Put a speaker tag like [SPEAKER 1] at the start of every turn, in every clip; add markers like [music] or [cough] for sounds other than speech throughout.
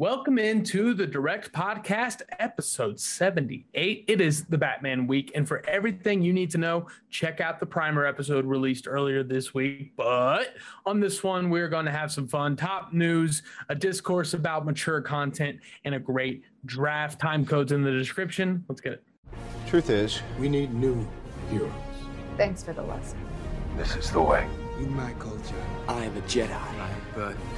[SPEAKER 1] Welcome into the Direct Podcast, episode 78. It is the Batman week. And for everything you need to know, check out the primer episode released earlier this week. But on this one, we're going to have some fun, top news, a discourse about mature content, and a great draft. Time codes in the description. Let's get it.
[SPEAKER 2] Truth is, we need new heroes.
[SPEAKER 3] Thanks for the lesson.
[SPEAKER 2] This is the way.
[SPEAKER 4] In my culture,
[SPEAKER 5] I am a Jedi.
[SPEAKER 6] I am burdened with glorious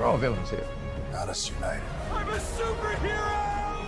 [SPEAKER 6] purpose.
[SPEAKER 2] They're all villains here.
[SPEAKER 4] Got us united.
[SPEAKER 6] I'm a superhero!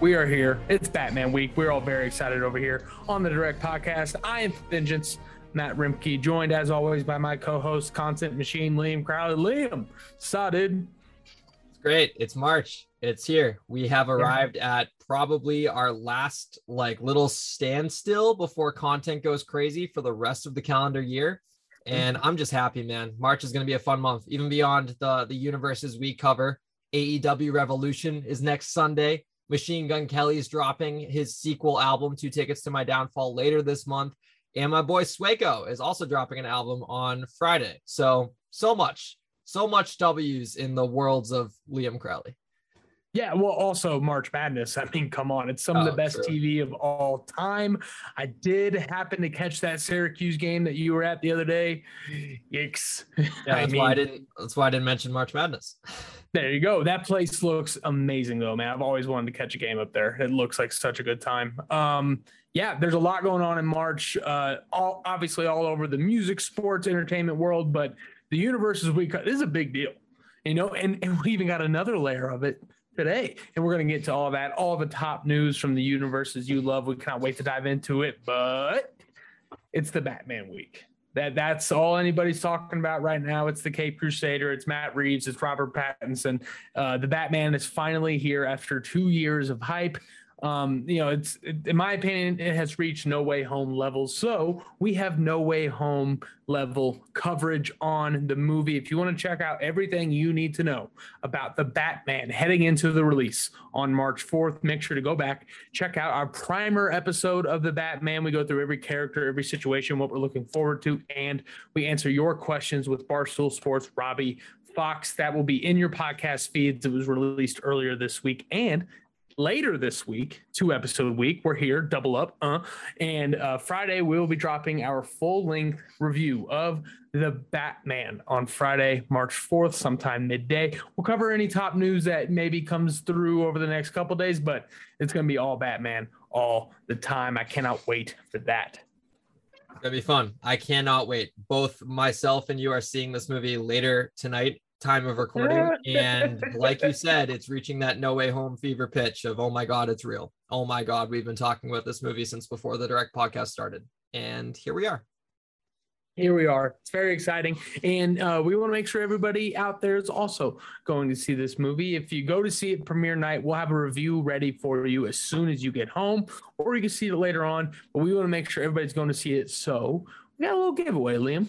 [SPEAKER 1] We are here. It's Batman week. We're all very excited over here on the Direct Podcast. I am Vengeance. Matt Roembke, joined as always by my co-host, Content Machine Liam Crowley. Liam, saw dude.
[SPEAKER 7] It's great. It's March. It's here. We have arrived at probably our last like little standstill before content goes crazy for the rest of the calendar year. And I'm just happy, man. March is going to be a fun month, even beyond the the universes we cover. AEW Revolution is next Sunday. Machine Gun Kelly is dropping his sequel album, Two Tickets to My Downfall, later this month. And my boy Swayco is also dropping an album on Friday. So, so much, so much W's in the worlds of Liam Crowley.
[SPEAKER 1] Yeah, well, also March Madness. I mean, come on, it's some of the
[SPEAKER 7] Oh,
[SPEAKER 1] best
[SPEAKER 7] true.
[SPEAKER 1] TV of all time. I did happen to catch that Syracuse game that you were at the other day. Yikes!
[SPEAKER 7] Yeah,
[SPEAKER 1] I
[SPEAKER 7] that's why I didn't. That's why I didn't mention March Madness. [laughs]
[SPEAKER 1] There you go. That place looks amazing, though, man. I've always wanted to catch a game up there. It looks like such a good time. Um, yeah, there's a lot going on in March. Uh, all obviously all over the music, sports, entertainment world, but the universes we cut this is a big deal, you know. And and we even got another layer of it today, and we're gonna get to all that, all the top news from the universes you love. We cannot wait to dive into it, but it's the Batman week. That that's all anybody's talking about right now. It's the Cape Crusader. It's Matt Reeves. It's Robert Pattinson. Uh, the Batman is finally here after two years of hype. Um, you know, it's it- in my opinion, it has reached no way home levels. So we have no way home level coverage on the movie. If you want to check out everything you need to know about the Batman heading into the release on March 4th, make sure to go back, check out our primer episode of the Batman. We go through every character, every situation, what we're looking forward to, and we answer your questions with Barstool Sports, Robbie Fox. That will be in your podcast feeds. It was released earlier this week. And later this week, two episode week, we're here, double up. Uh, and uh, Friday, we'll be dropping our full length review of the Batman on Friday, March 4th, sometime midday. We'll cover any top news that maybe comes through over the next couple days, but it's going to be all Batman all the time. I cannot wait for that.
[SPEAKER 7] Gonna be fun. I cannot wait. Both myself and you are seeing this movie later tonight, time of recording. [laughs] And like you said, it's reaching that no way home fever pitch of oh my god, it's real. Oh my god, we've been talking about this movie since before the direct podcast started. And here we are.
[SPEAKER 1] Here we are. It's very exciting. And uh, we want to make sure everybody out there is also going to see this movie. If you go to see it premiere night, we'll have a review ready for you as soon as you get home, or you can see it later on. But we want to make sure everybody's going to see it. So we got a little giveaway, Liam.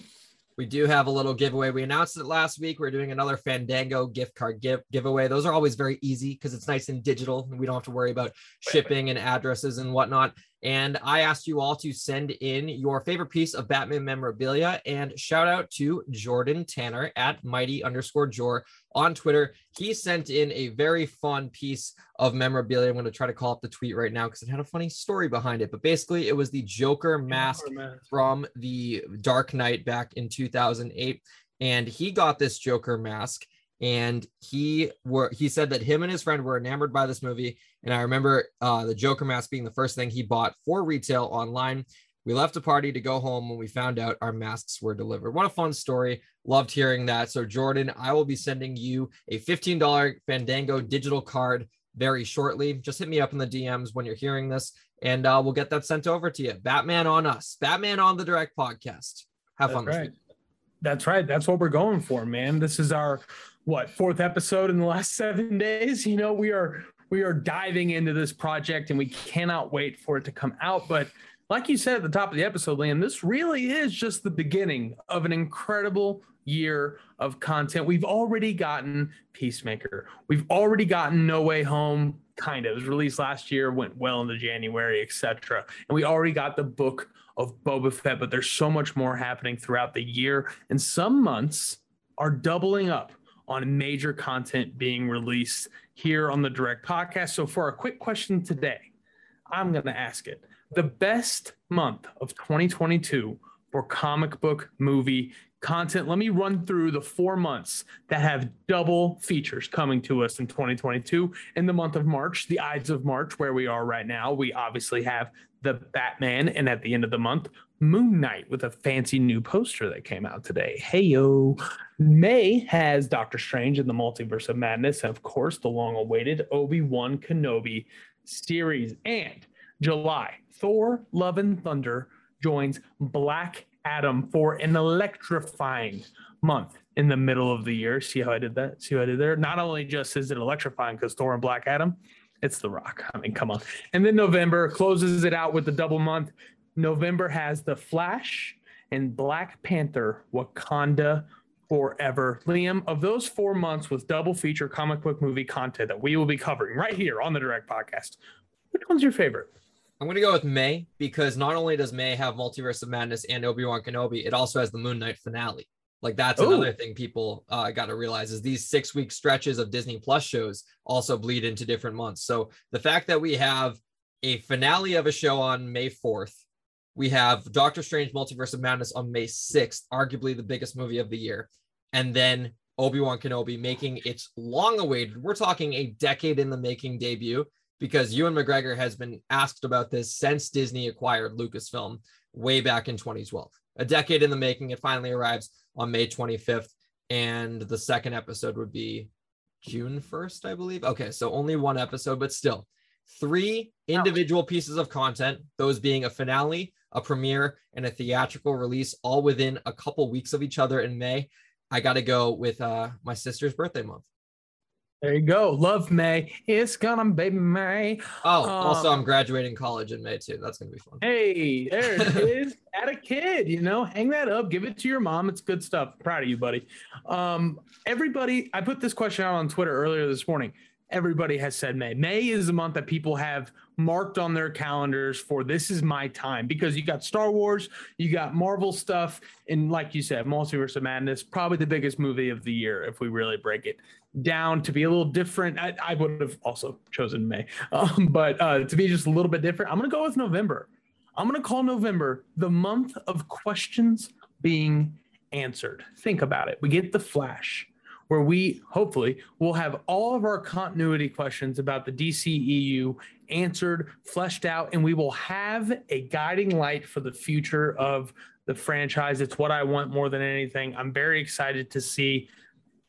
[SPEAKER 7] We do have a little giveaway. We announced it last week. We're doing another Fandango gift card give giveaway. Those are always very easy because it's nice and digital. and We don't have to worry about shipping and addresses and whatnot. And I asked you all to send in your favorite piece of Batman memorabilia and shout out to Jordan Tanner at mighty underscore Jor on Twitter. He sent in a very fun piece of memorabilia. I'm going to try to call up the tweet right now because it had a funny story behind it. But basically, it was the Joker mask from the Dark Knight back in 2008, and he got this Joker mask. And he were he said that him and his friend were enamored by this movie. And I remember uh, the Joker mask being the first thing he bought for retail online. We left a party to go home when we found out our masks were delivered. What a fun story. Loved hearing that. So, Jordan, I will be sending you a $15 Fandango digital card very shortly. Just hit me up in the DMs when you're hearing this, and uh, we'll get that sent over to you. Batman on us, Batman on the direct podcast. Have fun
[SPEAKER 1] That's
[SPEAKER 7] this
[SPEAKER 1] right.
[SPEAKER 7] week.
[SPEAKER 1] That's right. That's what we're going for, man. This is our what fourth episode in the last seven days. You know, we are we are diving into this project and we cannot wait for it to come out. But like you said at the top of the episode, Liam, this really is just the beginning of an incredible year of content. We've already gotten Peacemaker. We've already gotten No Way Home. Kind of it was released last year, went well into January, etc. And we already got the book of Boba Fett, but there's so much more happening throughout the year. And some months are doubling up on major content being released here on the direct podcast. So, for a quick question today, I'm going to ask it the best month of 2022 for comic book movie content. Let me run through the four months that have double features coming to us in 2022. In the month of March, the Ides of March, where we are right now, we obviously have the Batman, and at the end of the month, Moon Knight with a fancy new poster that came out today. Hey yo. May has Doctor Strange in the Multiverse of Madness, and of course, the long awaited Obi Wan Kenobi series. And July, Thor Love and Thunder joins Black Adam for an electrifying month in the middle of the year. See how I did that? See how I did there? Not only just is it electrifying because Thor and Black Adam, it's The Rock. I mean, come on. And then November closes it out with the double month. November has The Flash and Black Panther Wakanda Forever. Liam, of those four months with double feature comic book movie content that we will be covering right here on the Direct Podcast, which one's your favorite?
[SPEAKER 7] I'm going to go with May because not only does May have Multiverse of Madness and Obi Wan Kenobi, it also has the Moon Knight finale. Like that's Ooh. another thing people uh, got to realize is these six week stretches of Disney Plus shows also bleed into different months. So the fact that we have a finale of a show on May 4th, we have Doctor Strange Multiverse of Madness on May 6th, arguably the biggest movie of the year, and then Obi Wan Kenobi making its long awaited, we're talking a decade in the making debut because Ewan McGregor has been asked about this since Disney acquired Lucasfilm way back in 2012. A decade in the making, it finally arrives on May 25th, and the second episode would be June 1st, I believe. Okay, so only one episode, but still three individual pieces of content, those being a finale, a premiere, and a theatrical release, all within a couple weeks of each other in May. I got to go with uh, my sister's birthday month.
[SPEAKER 1] There you go. Love May. It's gonna be May.
[SPEAKER 7] Oh, um, also I'm graduating college in May too. That's gonna be fun.
[SPEAKER 1] Hey, there it [laughs] is. At a kid, you know, hang that up, give it to your mom. It's good stuff. Proud of you, buddy. Um, everybody, I put this question out on Twitter earlier this morning everybody has said May. May is the month that people have marked on their calendars for this is my time because you got Star Wars, you got Marvel stuff, and like you said, Multiverse of Madness, probably the biggest movie of the year if we really break it down to be a little different. I, I would have also chosen May, [laughs] um, but uh, to be just a little bit different, I'm going to go with November. I'm going to call November the month of questions being answered. Think about it. We get the Flash where we hopefully will have all of our continuity questions about the DCEU answered, fleshed out, and we will have a guiding light for the future of the franchise. It's what I want more than anything. I'm very excited to see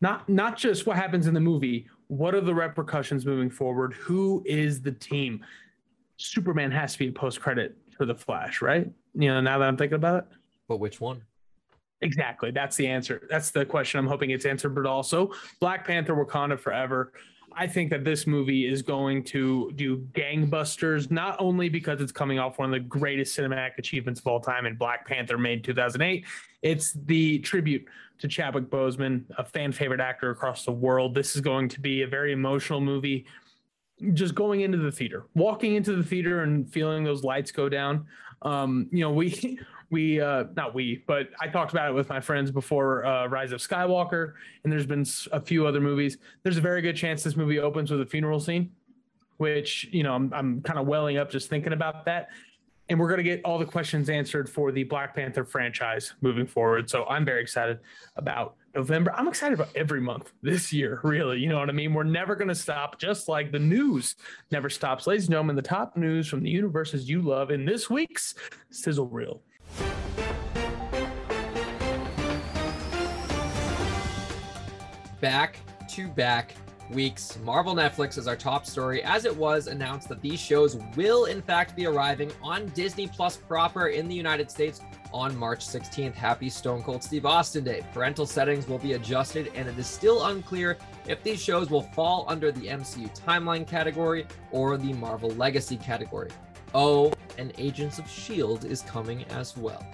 [SPEAKER 1] not not just what happens in the movie, what are the repercussions moving forward? Who is the team? Superman has to be a post credit for the Flash, right? You know, now that I'm thinking about it.
[SPEAKER 7] But which one?
[SPEAKER 1] Exactly. That's the answer. That's the question I'm hoping it's answered, but also Black Panther Wakanda Forever. I think that this movie is going to do gangbusters, not only because it's coming off one of the greatest cinematic achievements of all time in Black Panther made 2008, it's the tribute to Chadwick Boseman, a fan favorite actor across the world. This is going to be a very emotional movie. Just going into the theater, walking into the theater and feeling those lights go down. Um, you know, we we uh not we but i talked about it with my friends before uh rise of skywalker and there's been a few other movies. There's a very good chance this movie opens with a funeral scene which you know i'm, I'm kind of welling up just thinking about that. And we're going to get all the questions answered for the black panther franchise moving forward. So i'm very excited about november. I'm excited about every month [laughs] this year really. You know what i mean? We're never going to stop just like the news never stops. Ladies and gentlemen the top news from the universes you love in this week's sizzle reel
[SPEAKER 7] back to back weeks. Marvel Netflix is our top story, as it was announced that these shows will, in fact, be arriving on Disney Plus proper in the United States on March 16th. Happy Stone Cold Steve Austin Day. Parental settings will be adjusted, and it is still unclear if these shows will fall under the MCU timeline category or the Marvel Legacy category. Oh, and Agents of S.H.I.E.L.D. is coming as well.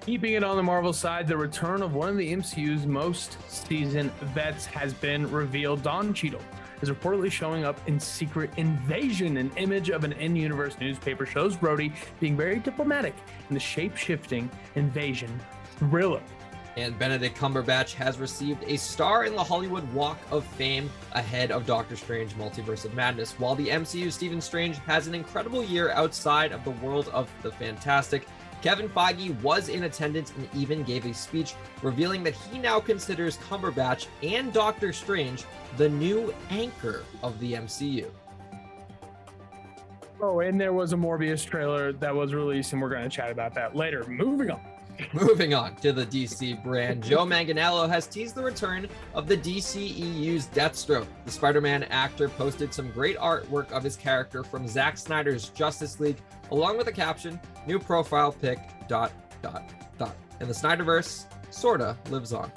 [SPEAKER 1] Keeping it on the Marvel side, the return of one of the MCU's most seasoned vets has been revealed. Don Cheadle is reportedly showing up in Secret Invasion. An image of an in universe newspaper shows Rhodey being very diplomatic in the shape shifting invasion thriller.
[SPEAKER 7] And Benedict Cumberbatch has received a star in the Hollywood Walk of Fame ahead of Doctor Strange Multiverse of Madness, while the MCU Stephen Strange has an incredible year outside of the world of the fantastic. Kevin Feige was in attendance and even gave a speech revealing that he now considers Cumberbatch and Doctor Strange the new anchor of the MCU.
[SPEAKER 1] Oh, and there was a Morbius trailer that was released, and we're going to chat about that later. Moving on.
[SPEAKER 7] Moving on to the DC brand, Joe Manganiello has teased the return of the DCEU's Deathstroke. The Spider Man actor posted some great artwork of his character from Zack Snyder's Justice League, along with a caption New profile pic, dot, dot, dot. And the Snyderverse sorta lives on.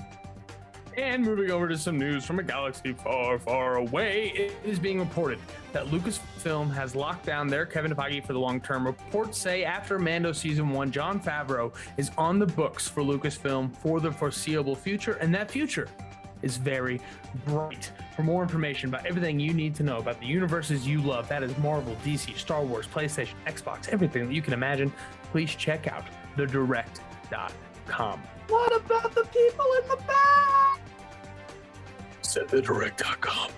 [SPEAKER 1] And moving over to some news from a galaxy far, far away, it is being reported that Lucasfilm has locked down their Kevin Feige for the long term. Reports say after Mando season one, Jon Favreau is on the books for Lucasfilm for the foreseeable future, and that future is very bright. For more information about everything you need to know about the universes you love, that is Marvel, DC, Star Wars, PlayStation, Xbox, everything that you can imagine, please check out thedirect.com.
[SPEAKER 7] What about the people in the back?
[SPEAKER 1] Said thedirect.com.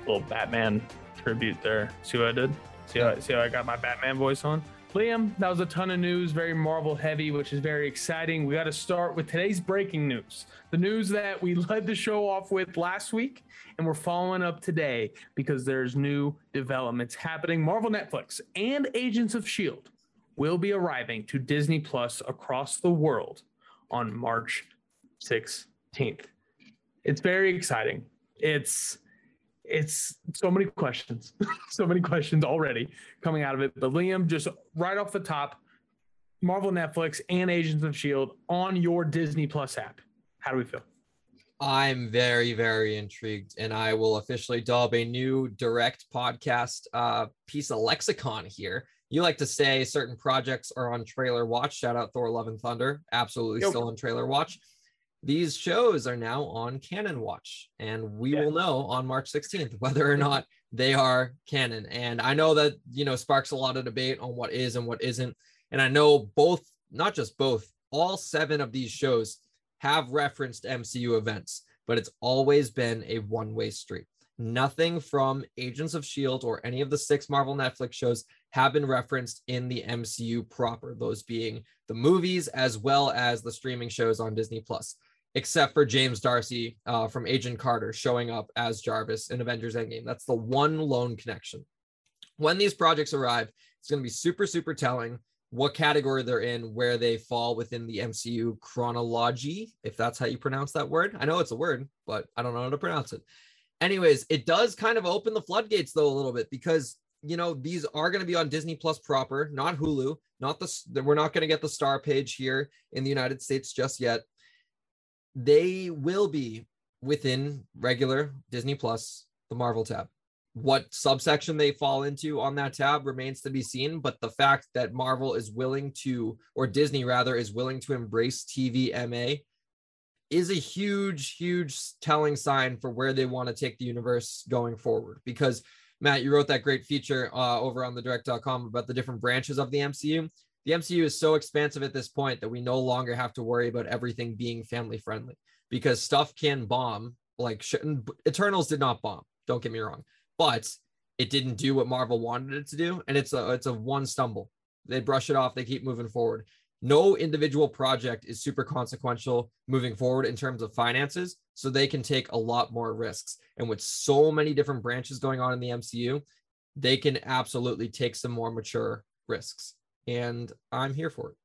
[SPEAKER 1] Little Batman tribute there. See what I did? See how, see how I got my Batman voice on? Liam, that was a ton of news, very Marvel heavy, which is very exciting. We got to start with today's breaking news. The news that we [laughs] led the show off with last week, and we're following up today because there's new developments happening. Marvel Netflix and Agents of S.H.I.E.L.D. will be arriving to Disney Plus across the world on March 16th. It's very exciting. It's it's so many questions, [laughs] so many questions already coming out of it. But Liam, just right off the top, Marvel Netflix and Agents of Shield on your Disney Plus app. How do we feel?
[SPEAKER 7] I'm very, very intrigued, and I will officially dub a new direct podcast uh, piece of lexicon here. You like to say certain projects are on trailer watch. Shout out Thor: Love and Thunder, absolutely yep. still on trailer watch these shows are now on canon watch and we yeah. will know on march 16th whether or not they are canon and i know that you know sparks a lot of debate on what is and what isn't and i know both not just both all seven of these shows have referenced mcu events but it's always been a one-way street nothing from agents of shield or any of the six marvel netflix shows have been referenced in the mcu proper those being the movies as well as the streaming shows on disney plus except for James D'Arcy uh, from Agent Carter showing up as Jarvis in Avengers Endgame. That's the one lone connection. When these projects arrive, it's going to be super, super telling what category they're in, where they fall within the MCU chronology, if that's how you pronounce that word. I know it's a word, but I don't know how to pronounce it. Anyways, it does kind of open the floodgates though a little bit because you know these are going to be on Disney Plus proper, not Hulu, not the we're not going to get the star page here in the United States just yet they will be within regular Disney Plus, the Marvel tab. What subsection they fall into on that tab remains to be seen, but the fact that Marvel is willing to, or Disney rather, is willing to embrace TVMA is a huge, huge telling sign for where they want to take the universe going forward. Because Matt, you wrote that great feature uh, over on the direct.com about the different branches of the MCU the MCU is so expansive at this point that we no longer have to worry about everything being family friendly because stuff can bomb. Like Eternals did not bomb. Don't get me wrong, but it didn't do what Marvel wanted it to do, and it's a it's a one stumble. They brush it off. They keep moving forward. No individual project is super consequential moving forward in terms of finances, so they can take a lot more risks. And with so many different branches going on in the MCU, they can absolutely take some more mature risks and I'm here for it.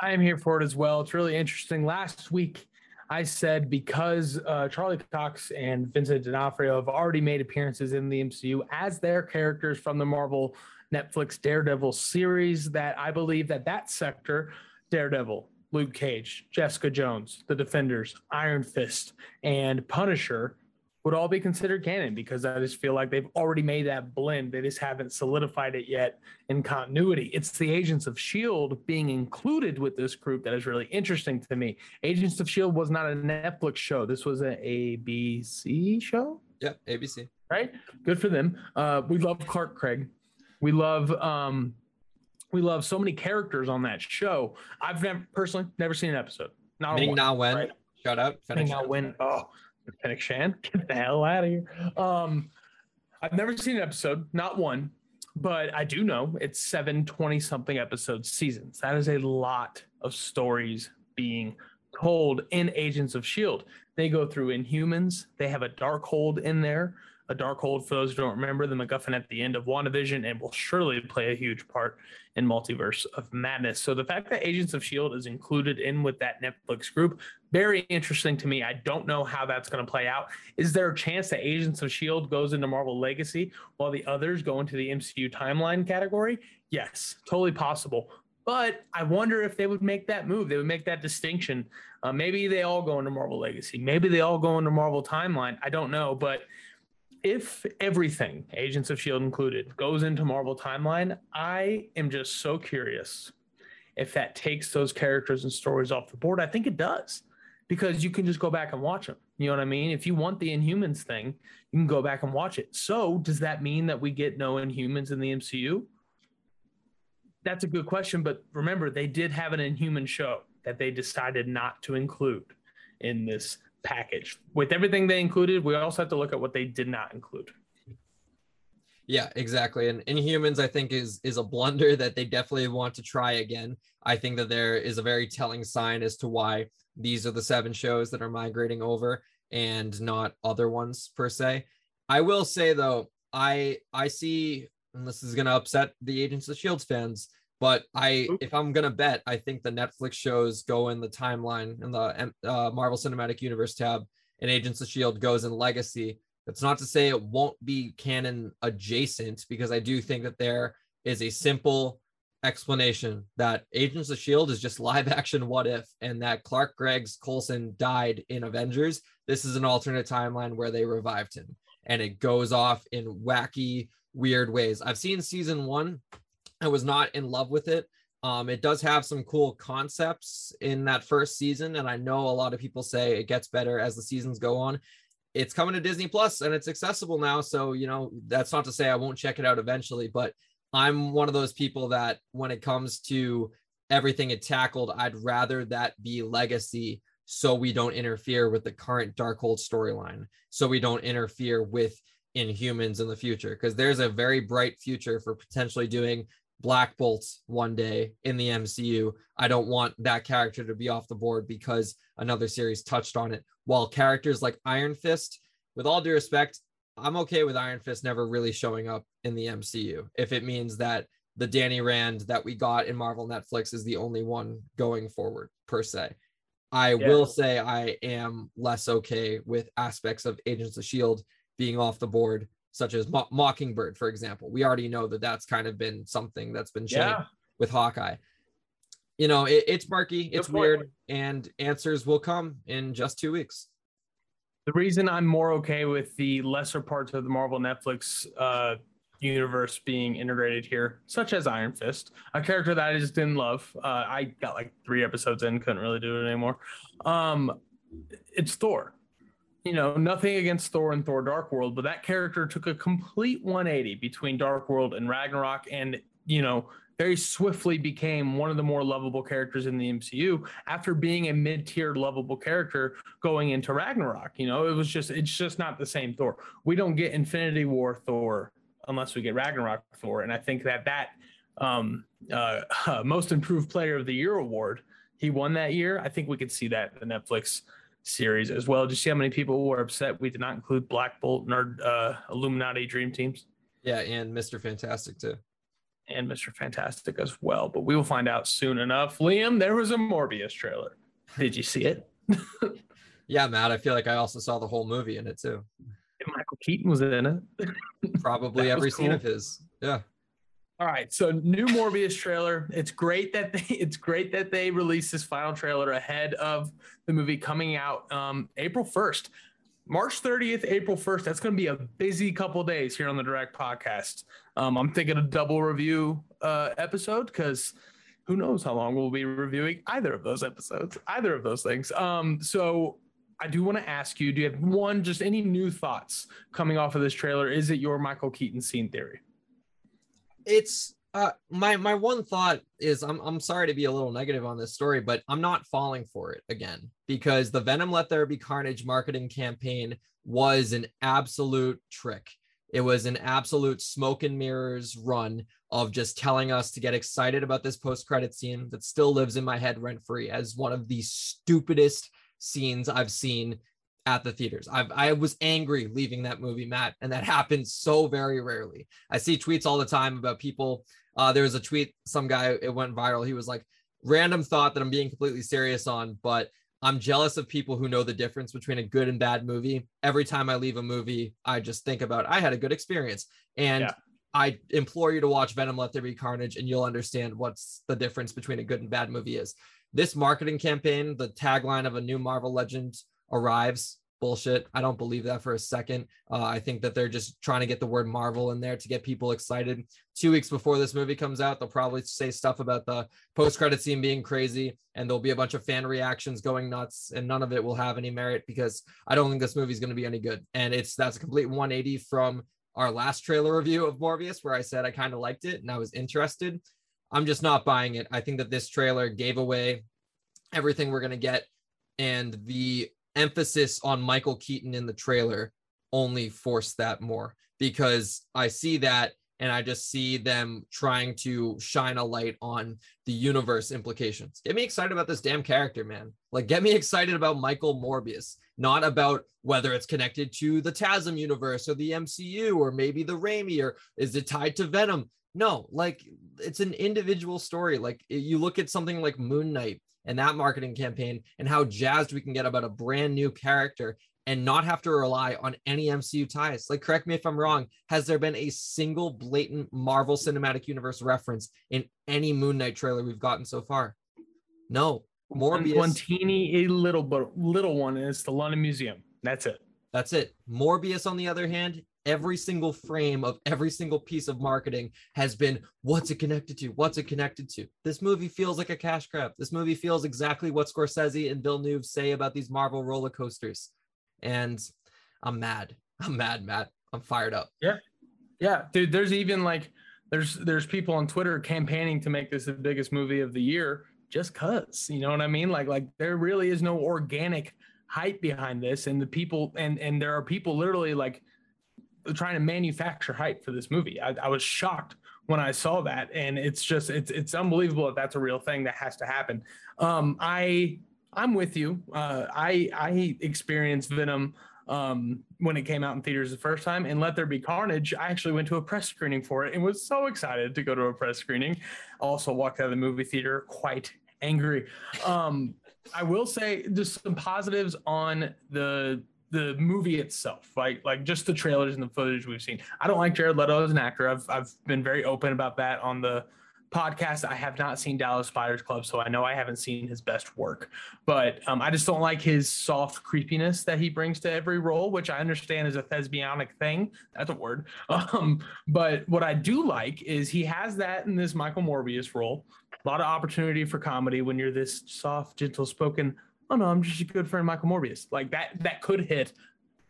[SPEAKER 1] I am here for it as well. It's really interesting. Last week, I said because uh, Charlie Cox and Vincent D'Onofrio have already made appearances in the MCU as their characters from the Marvel Netflix Daredevil series, that I believe that that sector, Daredevil, Luke Cage, Jessica Jones, The Defenders, Iron Fist, and Punisher would all be considered canon because I just feel like they've already made that blend. They just haven't solidified it yet in continuity. It's the Agents of S.H.I.E.L.D. being included with this group that is really interesting to me. Agents of S.H.I.E.L.D. was not a Netflix show, this was an ABC show.
[SPEAKER 7] Yep, ABC.
[SPEAKER 1] Right? Good for them. Uh, we love Clark Gregg. We love um, we love so many characters on that show. I've never personally never seen an episode. Not
[SPEAKER 7] Ming
[SPEAKER 1] one,
[SPEAKER 7] Na Wen.
[SPEAKER 1] right?
[SPEAKER 7] Shout out.
[SPEAKER 1] Ming Na Wen. Oh, Fennec Shan. [laughs] Get the hell out of here. Um, I've never seen an episode, not one, but I do know it's seven 20 something episode seasons. That is a lot of stories being told in Agents of S.H.I.E.L.D. They go through Inhumans, they have a Darkhold in there. A Darkhold, for those who don't remember, the MacGuffin at the end of WandaVision and will surely play a huge part in Multiverse of Madness. So the fact that Agents of S.H.I.E.L.D. is included in with that Netflix group, very interesting to me. I don't know how that's going to play out. Is there a chance that Agents of S.H.I.E.L.D. goes into Marvel Legacy while the others go into the MCU timeline category? Yes, totally possible. But I wonder if they would make that move. They would make that distinction. Uh, maybe they all go into Marvel Legacy. Maybe they all go into Marvel Timeline. I don't know. But if everything, Agents of S.H.I.E.L.D. included, goes into Marvel Timeline, I am just so curious if that takes those characters and stories off the board. I think it does because you can just go back and watch them. You know what I mean? If you want the Inhumans thing, you can go back and watch it. So, does that mean that we get no Inhumans in the MCU? That's a good question. But remember, they did have an Inhuman show that they decided not to include in this package. With everything they included, we also have to look at what they did not include.
[SPEAKER 7] Yeah, exactly. And Inhumans, I think, is is a blunder [laughs] that they definitely want to try again. I think that there is a very telling sign as to why these are the seven shows that are migrating over and not other ones per se. I will say though, I I see, and this is gonna upset the Agents of Shields fans, but I if I'm gonna bet, I think the Netflix shows go in the timeline in the uh, Marvel Cinematic Universe tab, and Agents of Shield goes in Legacy. That's not to say it won't be canon adjacent, because I do think that there is a simple explanation that Agents of S.H.I.E.L.D. is just live [laughs] action what if, and that Clark Greggs Coulson died in Avengers. This is an alternate timeline where they revived him, and it goes off in wacky, weird ways. I've seen season one, I was not in love with it. Um, it does have some cool concepts in that first season, and I know a lot of people say it gets better as the seasons go on it's coming to Disney Plus and it's accessible now. So, you know, that's not to say I won't check it out eventually, but I'm one of those people that when it comes to everything it tackled, I'd rather that be legacy so we don't interfere with the current Darkhold storyline, so we don't interfere with Inhumans in the future, because there's a very bright future for potentially doing Black Bolt one day in the MCU. I don't want that character to be off the board because another series touched on it. While characters like Iron Fist, with all due respect, I'm okay with Iron Fist never really showing up in the MCU if it means that the Danny Rand that we got in Marvel Netflix is the only one going forward, per se. I
[SPEAKER 1] Yeah.
[SPEAKER 7] will say I am less okay with aspects of Agents of S.H.I.E.L.D. being off the board, such as Mo- Mockingbird, for example. We already know that that's kind of been something that's been changed
[SPEAKER 1] Yeah.
[SPEAKER 7] with Hawkeye. You know, it, it's murky, it's weird, and answers will come in just two weeks.
[SPEAKER 1] The reason I'm more okay with the lesser parts of the Marvel Netflix uh, universe being integrated here, such as Iron Fist, a character that I just didn't love. Uh, I got like three episodes in, couldn't really do it anymore. Um, it's Thor. You know, nothing against Thor and Thor Dark World, but that character took a complete 180 between Dark World and Ragnarok, and you know, very swiftly became one of the more lovable characters in the MCU after being a mid-tier lovable character going into Ragnarok. You know, it was just it's just not the same Thor. We don't get Infinity War Thor unless we get Ragnarok Thor, and I think that that um, uh, [laughs] most improved player of the year award he won that year. I think we could see that the Netflix series as well. Just see how many people were upset we did not include Black Bolt in our uh, Illuminati Dream Teams
[SPEAKER 7] Yeah, and Mr. Fantastic too.
[SPEAKER 1] and Mr. Fantastic as well. But we will find out soon enough. Liam, there was a Morbius trailer. Did you see it? [laughs]
[SPEAKER 7] Yeah, Matt, I feel like I also saw the whole movie in it too.
[SPEAKER 1] Michael Keaton was in it.
[SPEAKER 7] Probably [laughs] every scene of his. Yeah.
[SPEAKER 1] All right, so new Morbius trailer. It's great that they [laughs] it's great that they released this final trailer ahead of the movie coming out um, April first, March thirtieth, April first. That's going to be a busy couple days here on the Direct Podcast. Um, I'm thinking a double review uh, episode because who knows how long we'll be reviewing either of those episodes, either of those things. Um, so I do want to ask you: Do you have one, just any new thoughts coming off of this trailer? Is it your Michael Keaton scene theory?
[SPEAKER 7] It's Uh, my my one thought is I'm I'm sorry to be a little negative on this story, but I'm not falling for it again because the Venom Let There Be Carnage marketing campaign was an absolute trick. It was an absolute smoke and mirrors run of just telling us to get excited about this post credit scene that still lives in my head rent free as one of the stupidest scenes I've seen at the theaters. I've, I was angry leaving that movie, Matt, and that [laughs] happens so very rarely. I see tweets all the time about people. Uh, there was a tweet, some guy, it went viral. He was like, random thought that I'm being completely serious on, but I'm jealous of people who know the difference between a good and bad movie. Every time I leave a movie, I just think about I had a good experience. And yeah. I implore you to watch Venom Let There Be Carnage and you'll understand what's the difference between a good and bad movie is. This marketing campaign, the tagline of a new Marvel legend arrives bullshit. I don't believe that for a second. Uh, I think that they're just trying to get the word Marvel in there to get people excited. Two weeks before this movie comes out, they'll probably say stuff about the post credit scene being crazy, and there'll be a bunch of fan reactions going nuts, and none of it will have any merit because I don't think this movie is going to be any good. And it's that's a complete 180 from our last trailer review of Morbius, where I said I kind of liked it and I was interested. I'm just not buying it. I think that this trailer gave away everything we're going to get. And the emphasis on Michael Keaton in the trailer only forced that more because I see that and I just see them trying to shine a light on the universe implications. Get me excited about this damn character, man. Like, get me excited about Michael Morbius, not about whether it's connected to the TASM universe or the MCU or maybe the Raimi or is it tied to Venom? No, like it's an individual story. Like you look at something like Moon Knight and that marketing campaign and how jazzed we can get about a brand new character and not have to rely on any MCU ties. Like, correct me if I'm wrong. Has there been a single blatant Marvel Cinematic Universe reference in any Moon Knight trailer we've gotten so far? No.
[SPEAKER 1] Morbius. One teeny a little but little one is the London Museum. That's it.
[SPEAKER 7] That's it. Morbius, on the other hand, every single frame of every single piece of marketing has been what's it connected to? What's it connected to? This movie feels like a cash grab. This movie feels exactly what Scorsese and Villeneuve say about these Marvel roller coasters. And I'm mad. I'm mad, Matt. I'm fired up.
[SPEAKER 1] Yeah. Yeah. Dude, there's even like there's there's people on Twitter campaigning to make this the biggest movie of the year just cuz. You know what I mean? Like like there really is no organic hype behind this and the people and and there are people literally like trying to manufacture hype for this movie. I, I, was shocked when I saw that, and it's just it's it's unbelievable that that's a real thing that has to happen. Um, I I'm with you. Uh, I I experienced Venom um, when it came out in theaters the first time, and Let There Be Carnage. I actually went to a press screening for it and was so excited to go to a press screening. Also walked out of the movie theater quite angry. Um, I will say just some positives on the the movie itself, like like just the trailers and the footage we've seen. I don't like Jared Leto as an actor. I've I've been very open about that on the podcast. I have not seen Dallas Buyers Club, so I know I haven't seen his best work. But um, I just don't like his soft creepiness that he brings to every role, which I understand is a thespianic thing. That's a word. [laughs] Um, but what I do like is he has that in this Michael Morbius role. A lot of opportunity for comedy when you're this soft, gentle spoken oh no, I'm just a good friend, Michael Morbius. Like that, that could hit.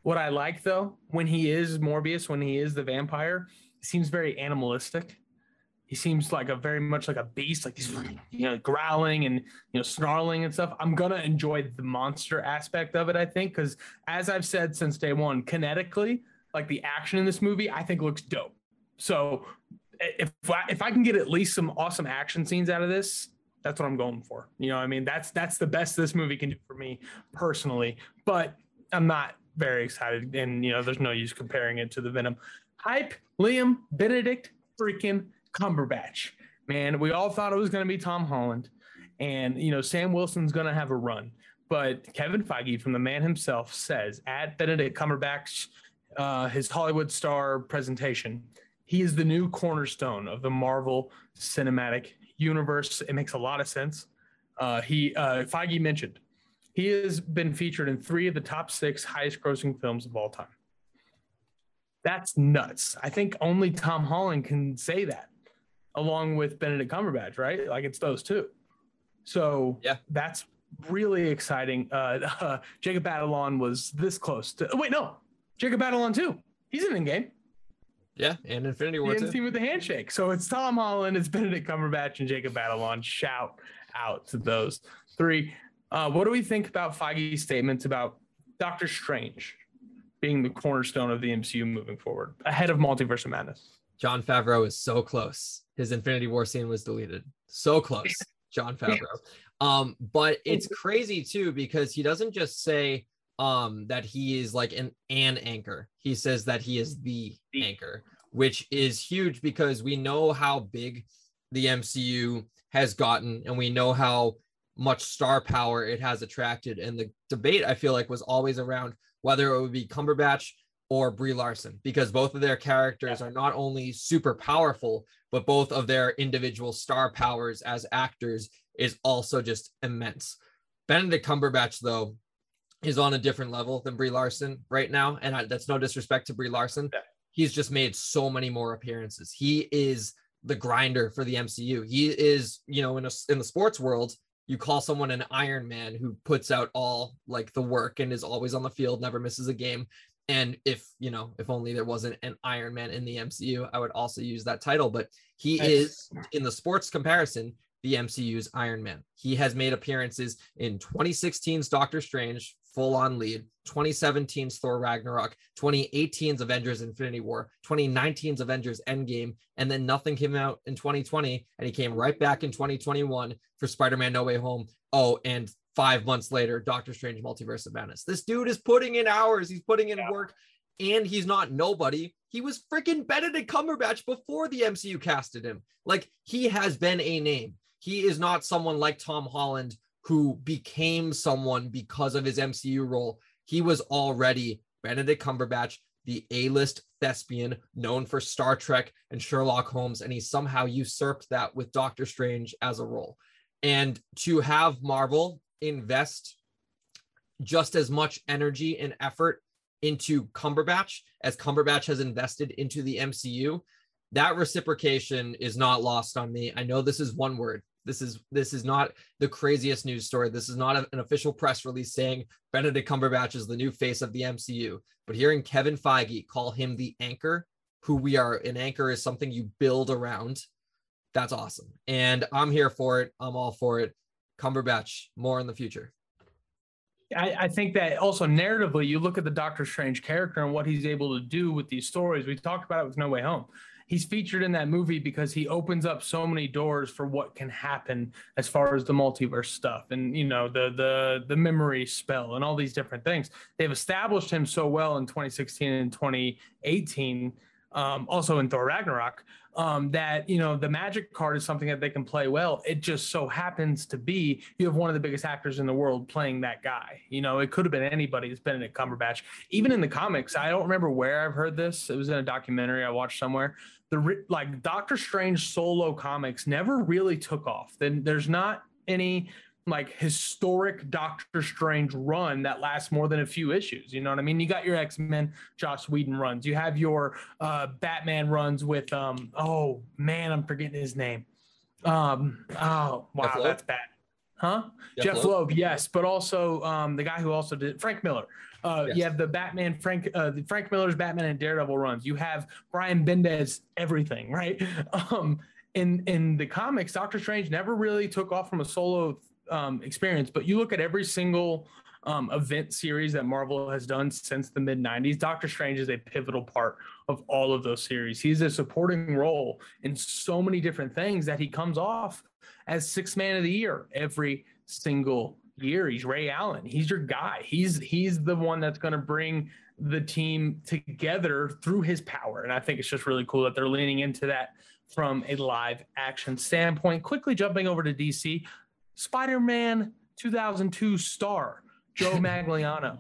[SPEAKER 1] What I like though, when he is Morbius, when he is the vampire, he seems very animalistic. He seems like a very much like a beast, like he's you know growling and you know snarling and stuff. I'm gonna enjoy the monster aspect of it, I think, because as I've said since day one, kinetically, like the action in this movie, I think looks dope. So if I, if I can get at least some awesome action scenes out of this, that's what I'm going for. You know, I mean, that's that's the best this movie can do for me personally. But I'm not very excited, and you know, there's no use comparing it to the Venom hype. Liam Benedict freaking Cumberbatch, man, we all thought it was going to be Tom Holland, and you know, Sam Wilson's going to have a run. But Kevin Feige, from the man himself, says at Benedict Cumberbatch, uh, his Hollywood star presentation, he is the new cornerstone of the Marvel Cinematic universe. It makes a lot of sense. Uh, he uh, Feige mentioned he has been featured in three of the top six highest grossing films of all time. That's nuts. I think only Tom Holland can say that, along with Benedict Cumberbatch, right? Like it's those two. So
[SPEAKER 7] yeah,
[SPEAKER 1] that's really exciting. Uh, uh, [laughs] Jacob Batalon was this close to. Wait, no, Jacob Batalon too. He's in the game.
[SPEAKER 7] Yeah, and Infinity War
[SPEAKER 1] the
[SPEAKER 7] too.
[SPEAKER 1] team with the handshake. So it's Tom Holland, it's Benedict Cumberbatch, and Jacob Batalon. Shout out to those three. Uh, what do we think about Feige's statements about Doctor Strange being the cornerstone of the MCU moving forward, ahead of Multiverse of Madness?
[SPEAKER 7] Jon Favreau is so close. His Infinity War scene was deleted. So close, [laughs] Jon Favreau. Um, but it's [laughs] crazy too because he doesn't just say um that he is like an an anchor. He says that he is the
[SPEAKER 1] The-
[SPEAKER 7] anchor, which is huge because we know how big the MCU has gotten and we know how much star power it has attracted. And the debate I feel like was always around whether it would be Cumberbatch or Brie Larson because both of their characters are not only super powerful, but both of their individual star powers as actors is also just immense. Benedict Cumberbatch, though, is on a different level than Brie Larson right now, and I, that's no disrespect to Brie Larson.
[SPEAKER 1] Yeah.
[SPEAKER 7] He's just made so many more appearances. He is the grinder for the MCU. He is, you know, in a, in the sports world, you call someone an Iron Man who puts out all like the work and is always on the field, never misses a game. And if you know, if only there wasn't an Iron Man in the MCU, I would also use that title. But he
[SPEAKER 1] Nice.
[SPEAKER 7] is in the sports comparison, the MCU's Iron Man. He has made appearances in 2016's Doctor Strange, full on lead, 2017's Thor Ragnarok, 2018's Avengers Infinity War, 2019's Avengers Endgame, and then nothing came out in 2020, and he came right back in 2021 for Spider Man No Way Home. Oh, and five months later, Doctor Strange Multiverse of Madness. This dude is putting in hours, he's putting in work, and he's not nobody. He was freaking Benedict Cumberbatch before the MCU casted him. Like he has been a name. He is not someone like Tom Holland who became someone because of his MCU role. He was already Benedict Cumberbatch, the A-list thespian known for Star Trek and Sherlock Holmes, and he somehow usurped that with Doctor Strange as a role. And to have Marvel invest just as much energy and effort into Cumberbatch as Cumberbatch has invested into the MCU, that reciprocation is not lost on me. I know this is one word. This is this is not the craziest news story. This is not a- an official press release saying Benedict Cumberbatch is the new face of the MCU. But hearing Kevin Feige call him the anchor, who we are, an anchor is something you build around. That's awesome, and I'm here for it. I'm all for it. Cumberbatch, more in the future.
[SPEAKER 1] I, I think that also narratively, you look at the Doctor Strange character and what he's able to do with these stories. We talked about it with No Way Home. He's featured in that movie because he opens up so many doors for what can happen as far as the multiverse stuff and you know the the the memory spell and all these different things. They've established him so well in 2016 and 2018, um, also in Thor Ragnarok, um, that you know the magic card is something that they can play well. It just so happens to be you have one of the biggest actors in the world playing that guy. You know, it could have been anybody. It's Benedict Cumberbatch. Even in the comics, I don't remember where I've heard this. It was in a documentary I watched somewhere. The like Doctor Strange solo comics never really took off. Then there's not any like historic Doctor Strange run that lasts more than a few issues. You know what I mean? You got your X Men, Joss Whedon runs. You have your uh, Batman runs with um. Oh man, I'm forgetting his name. Um. Oh wow, that's bad. Huh? Jeph, Loeb. yes, but also um the guy who also did Frank Miller. Uh,
[SPEAKER 7] Yes.
[SPEAKER 1] You have the Batman Frank uh, the Frank Miller's Batman and Daredevil runs. You have Brian Bendis everything right. [laughs] Um, in in the comics, Doctor Strange never really took off from a solo um, experience, but you look at every single um, event series that Marvel has done since the mid 90s, Doctor Strange is a pivotal part of all of those series. He's a supporting role in so many different things that he comes off as six man of the year every single year. He's Ray Allen. He's your guy. He's he's the one that's going to bring the team together through his power. And I think it's just really cool that they're leaning into that from a live action standpoint. Quickly jumping over to DC, Spider-Man 2002 star Joe [laughs] Manganiello,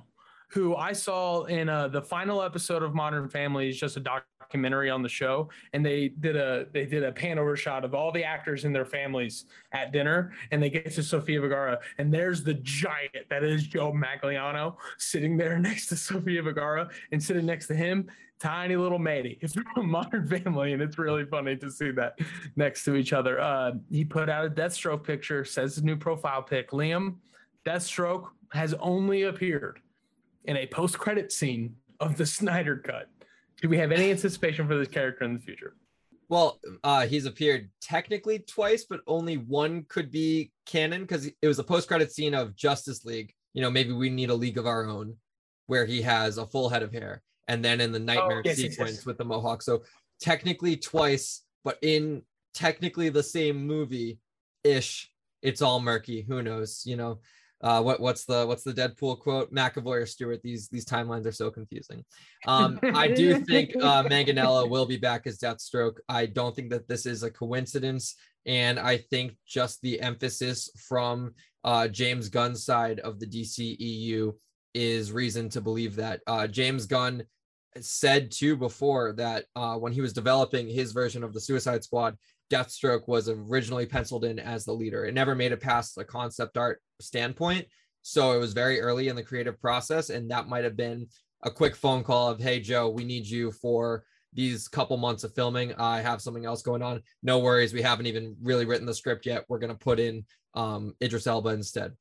[SPEAKER 1] who I saw in uh, the final episode of Modern Family is just a documentary on the show, and they did a they did a pan over shot of all the actors and their families at dinner, and they get to Sofia Vergara, and there's the giant that is Joe Manganiello sitting there [laughs] next to Sofia Vergara, and sitting next to him, tiny little matey [laughs] from Modern Family, and it's really funny to see that next to each other. Uh, he put out a Deathstroke picture, says his new profile pic. Liam, Deathstroke has only appeared in a post-credit scene of the [laughs] Snyder Cut. Do we have any anticipation for this character in the future?
[SPEAKER 7] Well, uh, he's appeared technically twice, but only one could be canon because it was a post-credit scene of Justice League. You know, maybe we need a league of our own, where he has a full head of hair, and then in the nightmare
[SPEAKER 1] Oh, yes, yes,
[SPEAKER 7] sequence
[SPEAKER 1] yes.
[SPEAKER 7] with the mohawk. So technically twice, but in technically the same movie ish. It's all murky. Who knows? You know, uh, what what's the what's the Deadpool quote? McAvoy or Stewart? These these timelines are so confusing. Um, I do think [laughs] uh, Manganiello will be back as Deathstroke. I don't think that this is a coincidence, and I think just the emphasis from uh, James Gunn's side of the DCEU is reason to believe that uh, James Gunn said too before that uh, when he was developing his version of the Suicide Squad, Deathstroke was originally penciled in as the leader. It never made it past the concept art standpoint. So it was very early in the creative process. And that might have been a quick phone call of, hey, Joe, we need you for these couple months of filming. I have something else going on. No worries. We haven't even really written the script yet. We're going to put in um, Idris Elba instead.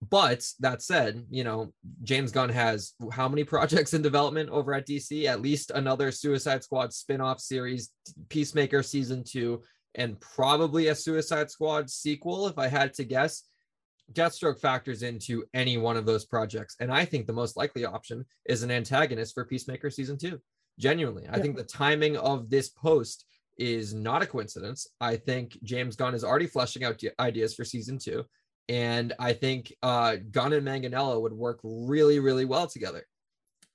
[SPEAKER 7] But that said, you know, James Gunn has how many [laughs] projects in development over at DC? At least another Suicide Squad spin-off series, Peacemaker season two, and probably a Suicide Squad sequel, if I had to guess. Deathstroke factors into any one of those projects. And I think the most likely option is an antagonist for Peacemaker season two. Genuinely, I think the timing of this post is not a coincidence. I think James Gunn is already fleshing out ideas for season two. And I think uh, Gunn and Manganiello would work really, really well together.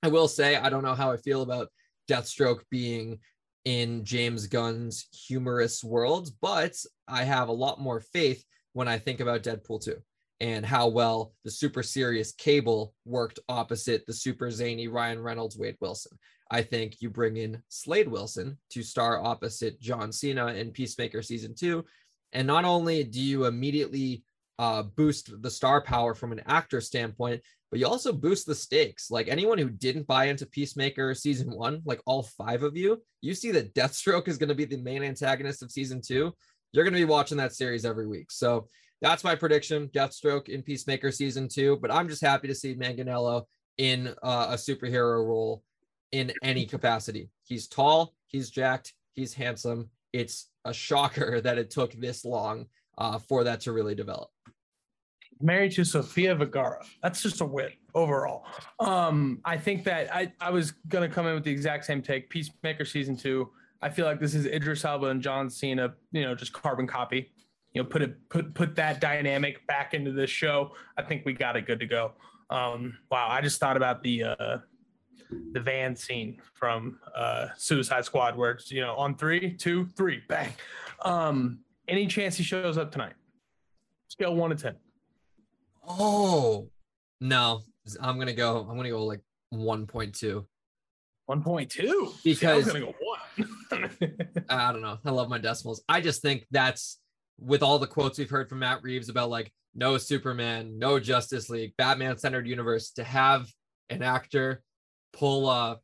[SPEAKER 7] I will say, I don't know how I feel about Deathstroke being in James Gunn's humorous world, but I have a lot more faith when I think about Deadpool 2 and how well the super serious Cable worked opposite the super zany Ryan Reynolds, Wade Wilson. I think you bring in Slade Wilson to star opposite John Cena in Peacemaker season two. And not only do you immediately uh, boost the star power from an actor standpoint, but you also boost the stakes. Like anyone who didn't buy into Peacemaker season one, like all five of you, you see that Deathstroke is going to be the main antagonist of season two. You're going to be watching that series every week. So that's my prediction Deathstroke in Peacemaker season two. But I'm just happy to see Manganiello in uh, a superhero role in any [laughs] capacity. He's tall, he's jacked, he's handsome. It's a shocker [laughs] that it took this long uh, for that to really develop.
[SPEAKER 1] Married to Sofia Vergara. That's just a win overall. Um, I think that I, I was gonna come in with the exact same take. Peacemaker season two. I feel like this is Idris Elba and John Cena, you know, just carbon copy. You know, put it put put that dynamic back into this show. I think we got it good to go. Um, wow, I just thought about the uh the van scene from uh Suicide Squad where it's you know on three, two, three, bang. Um, any chance he shows up tonight? Scale one to ten.
[SPEAKER 7] Oh no, I'm gonna go. I'm gonna go like 1.2.
[SPEAKER 1] 1.2
[SPEAKER 7] Because-
[SPEAKER 1] See, I go one. [laughs]
[SPEAKER 7] I don't know. I love my decimals. I just think that's with all the quotes we've heard from Matt Reeves about like no Superman, no Justice League, Batman centered universe to have an actor pull uh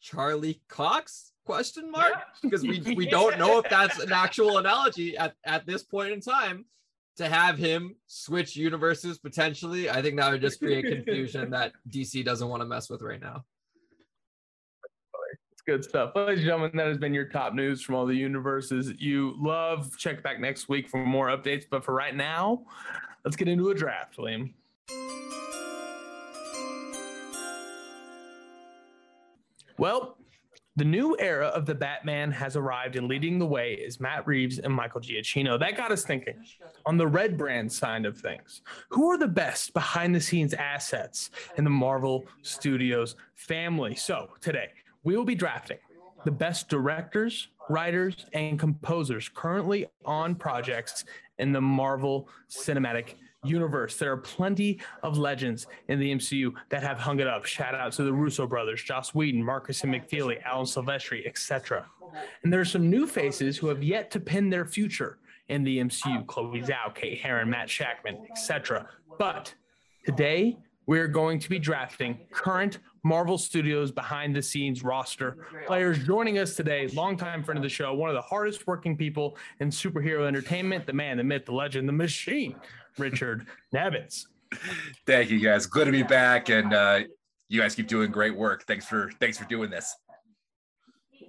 [SPEAKER 7] Charlie Cox question mark because we we [laughs] don't know if that's an actual analogy at, at this point in time to have him switch universes potentially i think that would just create confusion that [laughs] dc doesn't want to mess with right now
[SPEAKER 1] It's good stuff. Ladies and gentlemen, that has been your top news from all the universes you love. Check back next week for more updates. But for right now, let's get into a draft, Liam. Well, the new era of the Batman has arrived, and leading the way is Matt Reeves and Michael Giacchino. That got us thinking on the Red Brand side of things. Who are the best behind the scenes assets in the Marvel Studios family? So today we will be drafting the best directors, writers, and composers currently on projects in the Marvel Cinematic Universe. There are plenty of legends in the MCU that have hung it up. Shout out to the Russo brothers, Joss Whedon, Markus and McFeely, Alan Silvestri, etc. And there are some new faces who have yet to pin their future in the MCU: Chloe Zhao, Kate Herron, Matt Shakman, etc. But today we're going to be drafting current Marvel Studios behind the scenes roster players joining us today. Longtime friend of the show, one of the hardest working people in superhero entertainment, the man, the myth, the legend, the machine, Richard Nebens.
[SPEAKER 5] Thank you guys. Good to be back, and uh, you guys keep doing great work. Thanks for thanks for doing this.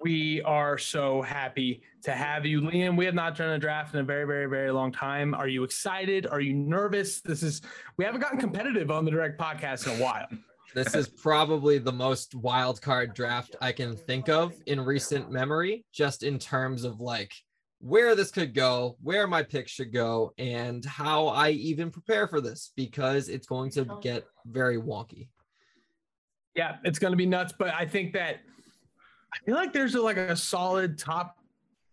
[SPEAKER 1] We are so happy to have you, Liam. We have not done a draft in a very, very, very long time. Are you excited? Are you nervous? This is we haven't gotten competitive on the direct podcast in a while.
[SPEAKER 7] This is probably the most wild card draft I can think of in recent memory, just in terms of like where this could go, where my pick should go, and how I even prepare for this because it's going to get very wonky.
[SPEAKER 1] Yeah, it's going to be nuts, but I think that I feel like there's a, like a solid top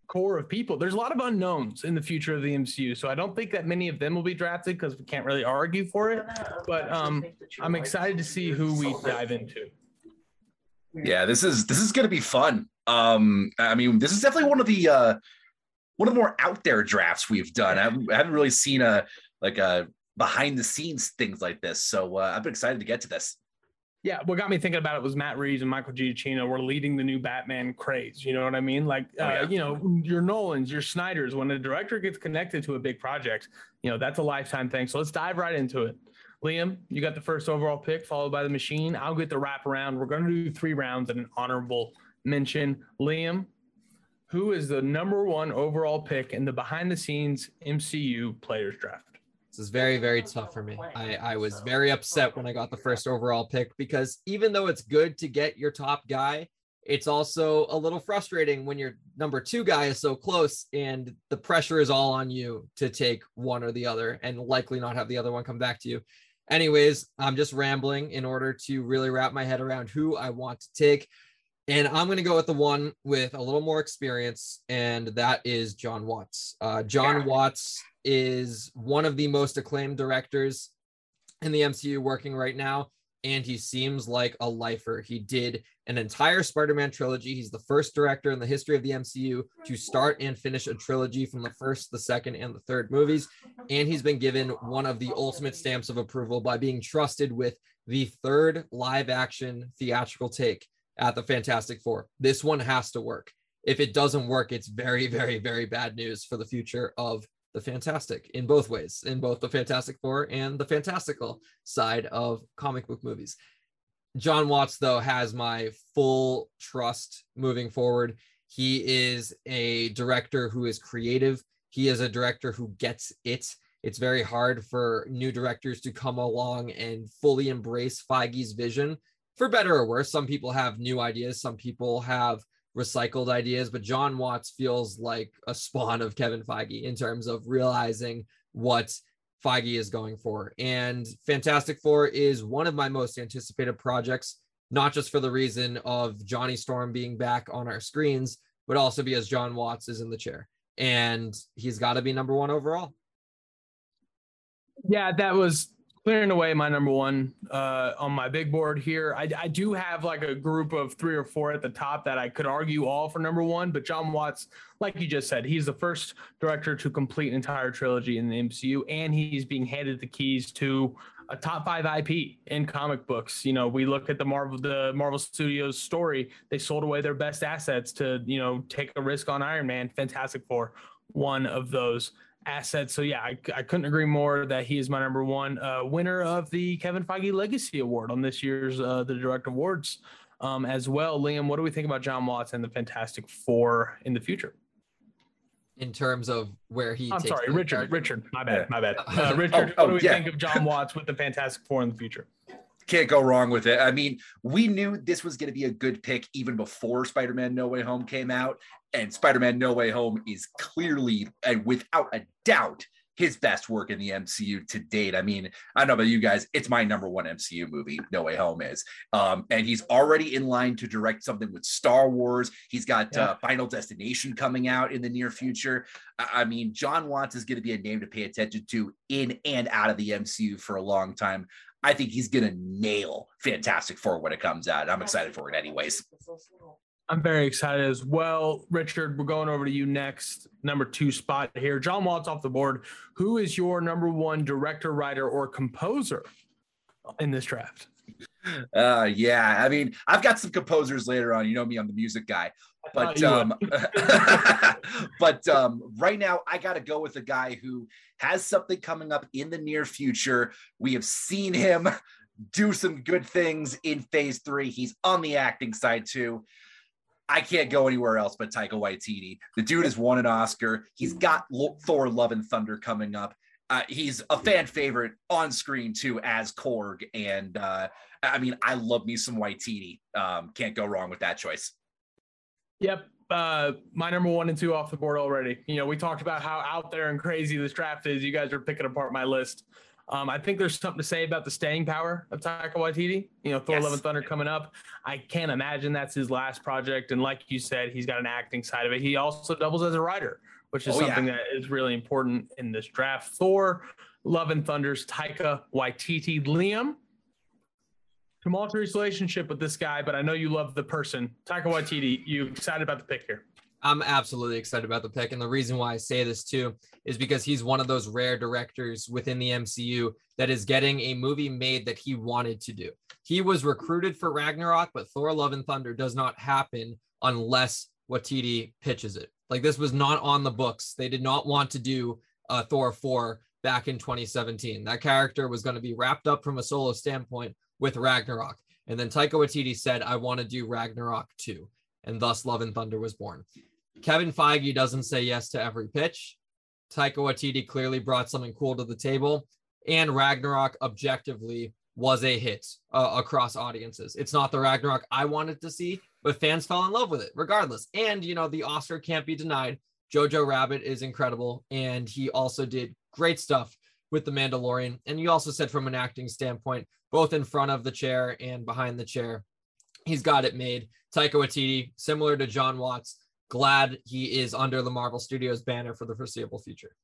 [SPEAKER 1] core of people. There's a lot of unknowns in the future of the MCU, so I don't think that many of them will be drafted because we can't really argue for it. But um, I'm excited to see who we dive into.
[SPEAKER 5] Yeah, this is this is going to be fun. Um, I mean, this is definitely one of the uh, one of the more out there drafts we've done. I haven't, I haven't really seen a like a behind the scenes things like this, so uh, I've been excited to get to this.
[SPEAKER 1] Yeah, what got me thinking about it was Matt Reeves and Michael Giacchino were leading the new Batman craze. You know what I mean? Like,
[SPEAKER 5] Oh,
[SPEAKER 1] uh,
[SPEAKER 5] yeah.
[SPEAKER 1] you know, your Nolans, your Snyders. When a director gets connected to a big project, you know that's a lifetime thing. So let's dive right into it. Liam, you got the first overall pick, followed by the machine. I'll get the wrap around. We're going to do three rounds and an honorable mention. Liam, who is the number one overall pick in the behind the scenes MCU players draft?
[SPEAKER 7] This is very, very tough for me. I, I was very upset when I got the first overall pick because even though it's good to get your top guy, it's also a little frustrating when your number two guy is so close and the pressure is all on you to take one or the other and likely not have the other one come back to you. Anyways, I'm just rambling in order to really wrap my head around who I want to take. And I'm going to go with the one with a little more experience, and that is Jon Watts. Uh, Jon Watts is one of the most acclaimed directors in the MCU working right now, and he seems like a lifer. He did an entire Spider Man trilogy. He's the first director in the history of the MCU to start and finish a trilogy from the first, the second, and the third movies. And he's been given one of the ultimate stamps of approval by being trusted with the third live action theatrical take at the Fantastic Four. This one has to work. If it doesn't work, it's very, very, very bad news for the future of the Fantastic in both ways, in both the Fantastic Four and the fantastical side of comic book movies. Jon Watts, though, has my full trust moving forward. He is a director who is creative. He is a director who gets it. It's very hard for new directors to come along and fully embrace Feige's vision, for better or worse. Some people have new ideas, some people have recycled ideas, but Jon Watts feels like a spawn of Kevin Feige in terms of realizing what Feige is going for. And Fantastic Four is one of my most anticipated projects, not just for the reason of Johnny Storm being back on our screens, but also because Jon Watts is in the chair and he's got to be number one overall.
[SPEAKER 1] Yeah, that was clearing away my number one uh, on my big board here. I, I do have like a group of three or four at the top that I could argue all for number one, but Jon Watts, like you just said, he's the first director to complete an entire trilogy in the MCU, and he's being handed the keys to a top five IP in comic books. You know, we look at the Marvel, the Marvel Studios story. They sold away their best assets to, you know, take a risk on Iron Man. Fantastic Four, one of those assets. So yeah, I, I couldn't agree more that he is my number one uh, winner of the Kevin Feige Legacy Award on this year's uh, the Direct Awards um, as well. Liam, what do we think about Jon Watts and the Fantastic Four in the future?
[SPEAKER 7] In terms of where he,
[SPEAKER 1] I'm
[SPEAKER 7] takes
[SPEAKER 1] sorry,
[SPEAKER 7] the
[SPEAKER 1] Richard.
[SPEAKER 7] character.
[SPEAKER 1] Richard, my bad, my bad. [laughs] Uh, Richard,
[SPEAKER 5] Oh,
[SPEAKER 1] what
[SPEAKER 5] oh,
[SPEAKER 1] do we
[SPEAKER 5] yeah.
[SPEAKER 1] think of Jon Watts with the Fantastic Four in the future?
[SPEAKER 5] Can't go wrong with it. I mean, we knew this was going to be a good pick even before Spider Man No Way Home came out. And Spider Man No Way Home is clearly and without a doubt his best work in the MCU to date. I mean, I don't know about you guys, it's my number one MCU movie, No Way Home is. Um, and he's already in line to direct something with Star Wars. He's got uh, Final Destination coming out in the near future. I I mean, Jon Watts is going to be a name to pay attention to in and out of the MCU for a long time. I think he's to nail Fantastic Four when it comes out. I'm excited for it, anyways.
[SPEAKER 1] I'm very excited as well. Richard, we're going over to you next. Number two spot here. Jon Watts off the board. Who is your number one director, writer, or composer in this draft?
[SPEAKER 5] Uh, yeah, I mean, I've got some composers later on. You know me, I'm the music guy. But um, [laughs] [laughs] but um, right now, I got to go with a guy who has something coming up in the near future. We have seen him do some good things in Phase Three. He's on the acting side too. I can't go anywhere else but Taika Waititi. The dude has won an Oscar. He's got Thor: Love and Thunder coming up. Uh, he's a fan favorite on screen too as Korg, and uh, I mean, I love me some Waititi. Um, can't go wrong with that choice.
[SPEAKER 1] Yep. Uh, my number one and two off the board already. You know, we talked about how out there and crazy this draft is. You guys are picking apart my list. Um, I think there's something to say about the staying power of Taika Waititi. You know, Thor:
[SPEAKER 5] Yes.
[SPEAKER 1] Love and Thunder coming up. I can't imagine that's his last project. And like you said, he's got an acting side of it. He also doubles as a writer, which is
[SPEAKER 5] Oh, yeah.
[SPEAKER 1] something that is really important in this draft. Thor: Love and Thunder's Taika Waititi. Liam, tumultuous relationship with this guy, but I know you love the person. Taika Waititi, you excited about the pick here?
[SPEAKER 7] I'm absolutely excited about the pick. And the reason why I say this too is because he's one of those rare directors within the MCU that is getting a movie made that he wanted to do. He was recruited for Ragnarok, but Thor Love and Thunder does not happen unless Waititi pitches it. Like this was not on the books. They did not want to do uh, Thor 4 back in 2017. That character was going to be wrapped up from a solo standpoint with Ragnarok. And then Taika Waititi said, I want to do Ragnarok 2. And thus Love and Thunder was born. Kevin Feige doesn't say yes to every pitch. Taika Waititi clearly brought something cool to the table, and Ragnarok objectively was a hit uh, across audiences. It's not the Ragnarok I wanted to see, but fans fell in love with it regardless. And you know, the Oscar can't be denied. Jojo Rabbit is incredible, and he also did great stuff with The Mandalorian. And you also said from an acting standpoint, both in front of the chair and behind the chair, he's got it made. Taika Waititi, similar to Jon Watts, glad he is under the Marvel Studios banner for the foreseeable future.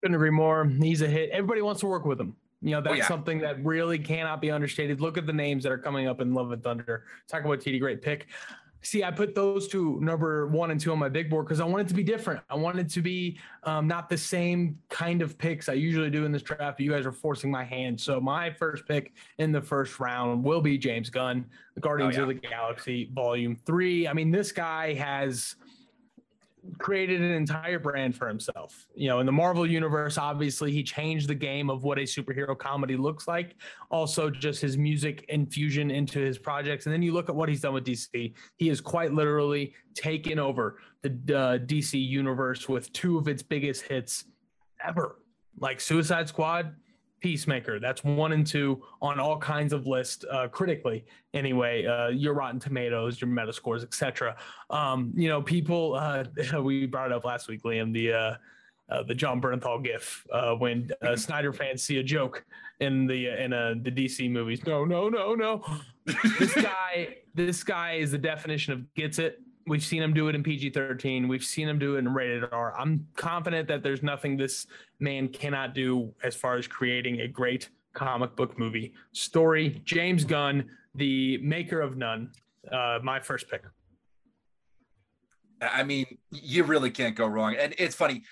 [SPEAKER 1] Couldn't agree more. He's a hit. Everybody wants to work with him. You know, that's oh,
[SPEAKER 5] yeah.
[SPEAKER 1] something that really cannot be understated. Look at the names that are coming up in Love and Thunder. Talk about TD, great pick. See, I put those two number one and two on my big board because I want it to be different. I want it to be um, not the same kind of picks I usually do in this draft. But you guys are forcing my hand. So my first pick in the first round will be James Gunn, the Guardians
[SPEAKER 5] yeah.
[SPEAKER 1] of the Galaxy Volume Three. I mean, this guy has created an entire brand for himself. You know, in the Marvel universe, obviously he changed the game of what a superhero comedy looks like. Also, just his music infusion into his projects. And then you look at what he's done with DC. He has quite literally taken over the uh, DC universe with two of its biggest hits ever, like Suicide Squad. Peacemaker. That's one and two on all kinds of lists, uh, critically. Anyway, uh, your Rotten Tomatoes, your Metascores, etc. Um, you know, people. Uh, [laughs] we brought it up last week, Liam. The uh, uh, the Jon Bernthal gif uh, when uh, Snyder fans see a joke in the in uh, the DC movies. No, no, no, no. [laughs] this guy, this guy is the definition of gets it. We've seen him do it in PG 13. We've seen him do it in rated R. I'm confident that there's nothing this man cannot do as far as creating a great comic book movie story. James Gunn, the maker of none, uh, my first pick.
[SPEAKER 5] I mean, you really can't go wrong. And it's funny.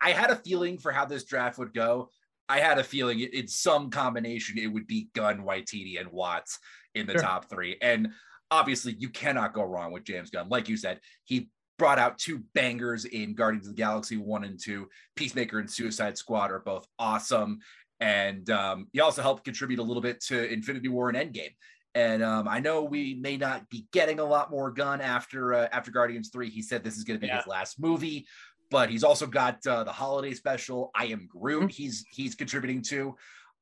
[SPEAKER 5] I- had a feeling for how this draft would go. I had a feeling it's some combination. It would be Gunn, Waititi, and Watts in the
[SPEAKER 1] Sure.
[SPEAKER 5] top three. And obviously, you cannot go wrong with James Gunn. Like you said, he brought out two bangers in Guardians of the Galaxy one and two. Peacemaker and Suicide Squad are both awesome. And um, he also helped contribute a little bit to Infinity War and Endgame. And um, I know we may not be getting a lot more Gunn after uh, after Guardians three. He said this is going to be
[SPEAKER 1] Yeah.
[SPEAKER 5] his last movie, but he's also got uh, the holiday special. I am Groot. He's he's contributing to.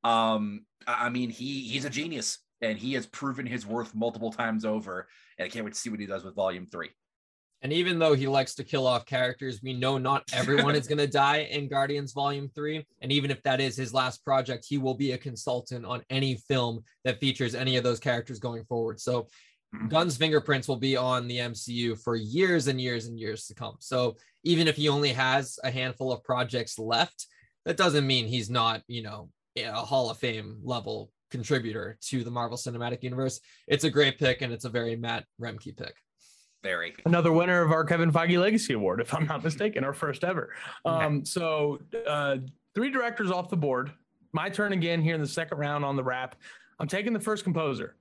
[SPEAKER 5] Um, I I mean, he he's a genius, and he has proven his worth multiple times over. And I can't wait to see what he does with Volume three.
[SPEAKER 7] And even though he likes to kill off characters, we know not [laughs] everyone is going to die in Guardians Volume 3. And even if that is his last project, he will be a consultant on any film that features any of those characters going forward. So
[SPEAKER 5] Mhm.
[SPEAKER 7] Gunn's fingerprints will be on the MCU for years and years and years to come. So even if he only has a handful of projects left, that doesn't mean he's not, you know, a Hall of Fame level contributor to the Marvel Cinematic Universe. It's a great pick and it's a very Matt Roembke pick.
[SPEAKER 5] Very.
[SPEAKER 1] another winner of our Kevin Feige Legacy Award, if I'm not mistaken, our first ever. Um, so uh, three directors off the board. My turn again here in the second round on the wrap. I'm taking the first composer.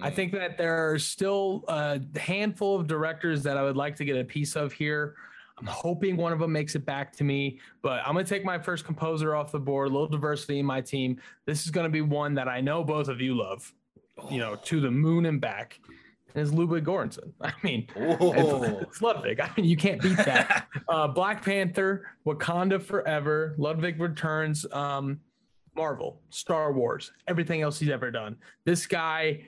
[SPEAKER 1] I
[SPEAKER 5] Mm.
[SPEAKER 1] think that there are still a handful of directors that I would like to get a piece of here. I'm hoping one of them makes it back to me, but I'm going to take my first composer off the board. A little diversity in my team. This is going to be one that I know both of you love, you know, to the moon and back. is Ludwig Göransson. [laughs] I mean, it's, it's Ludwig. I mean, you can't beat that. [laughs] uh, Black Panther, Wakanda Forever, Ludwig Returns, um, Marvel, Star Wars, everything else he's ever done. This guy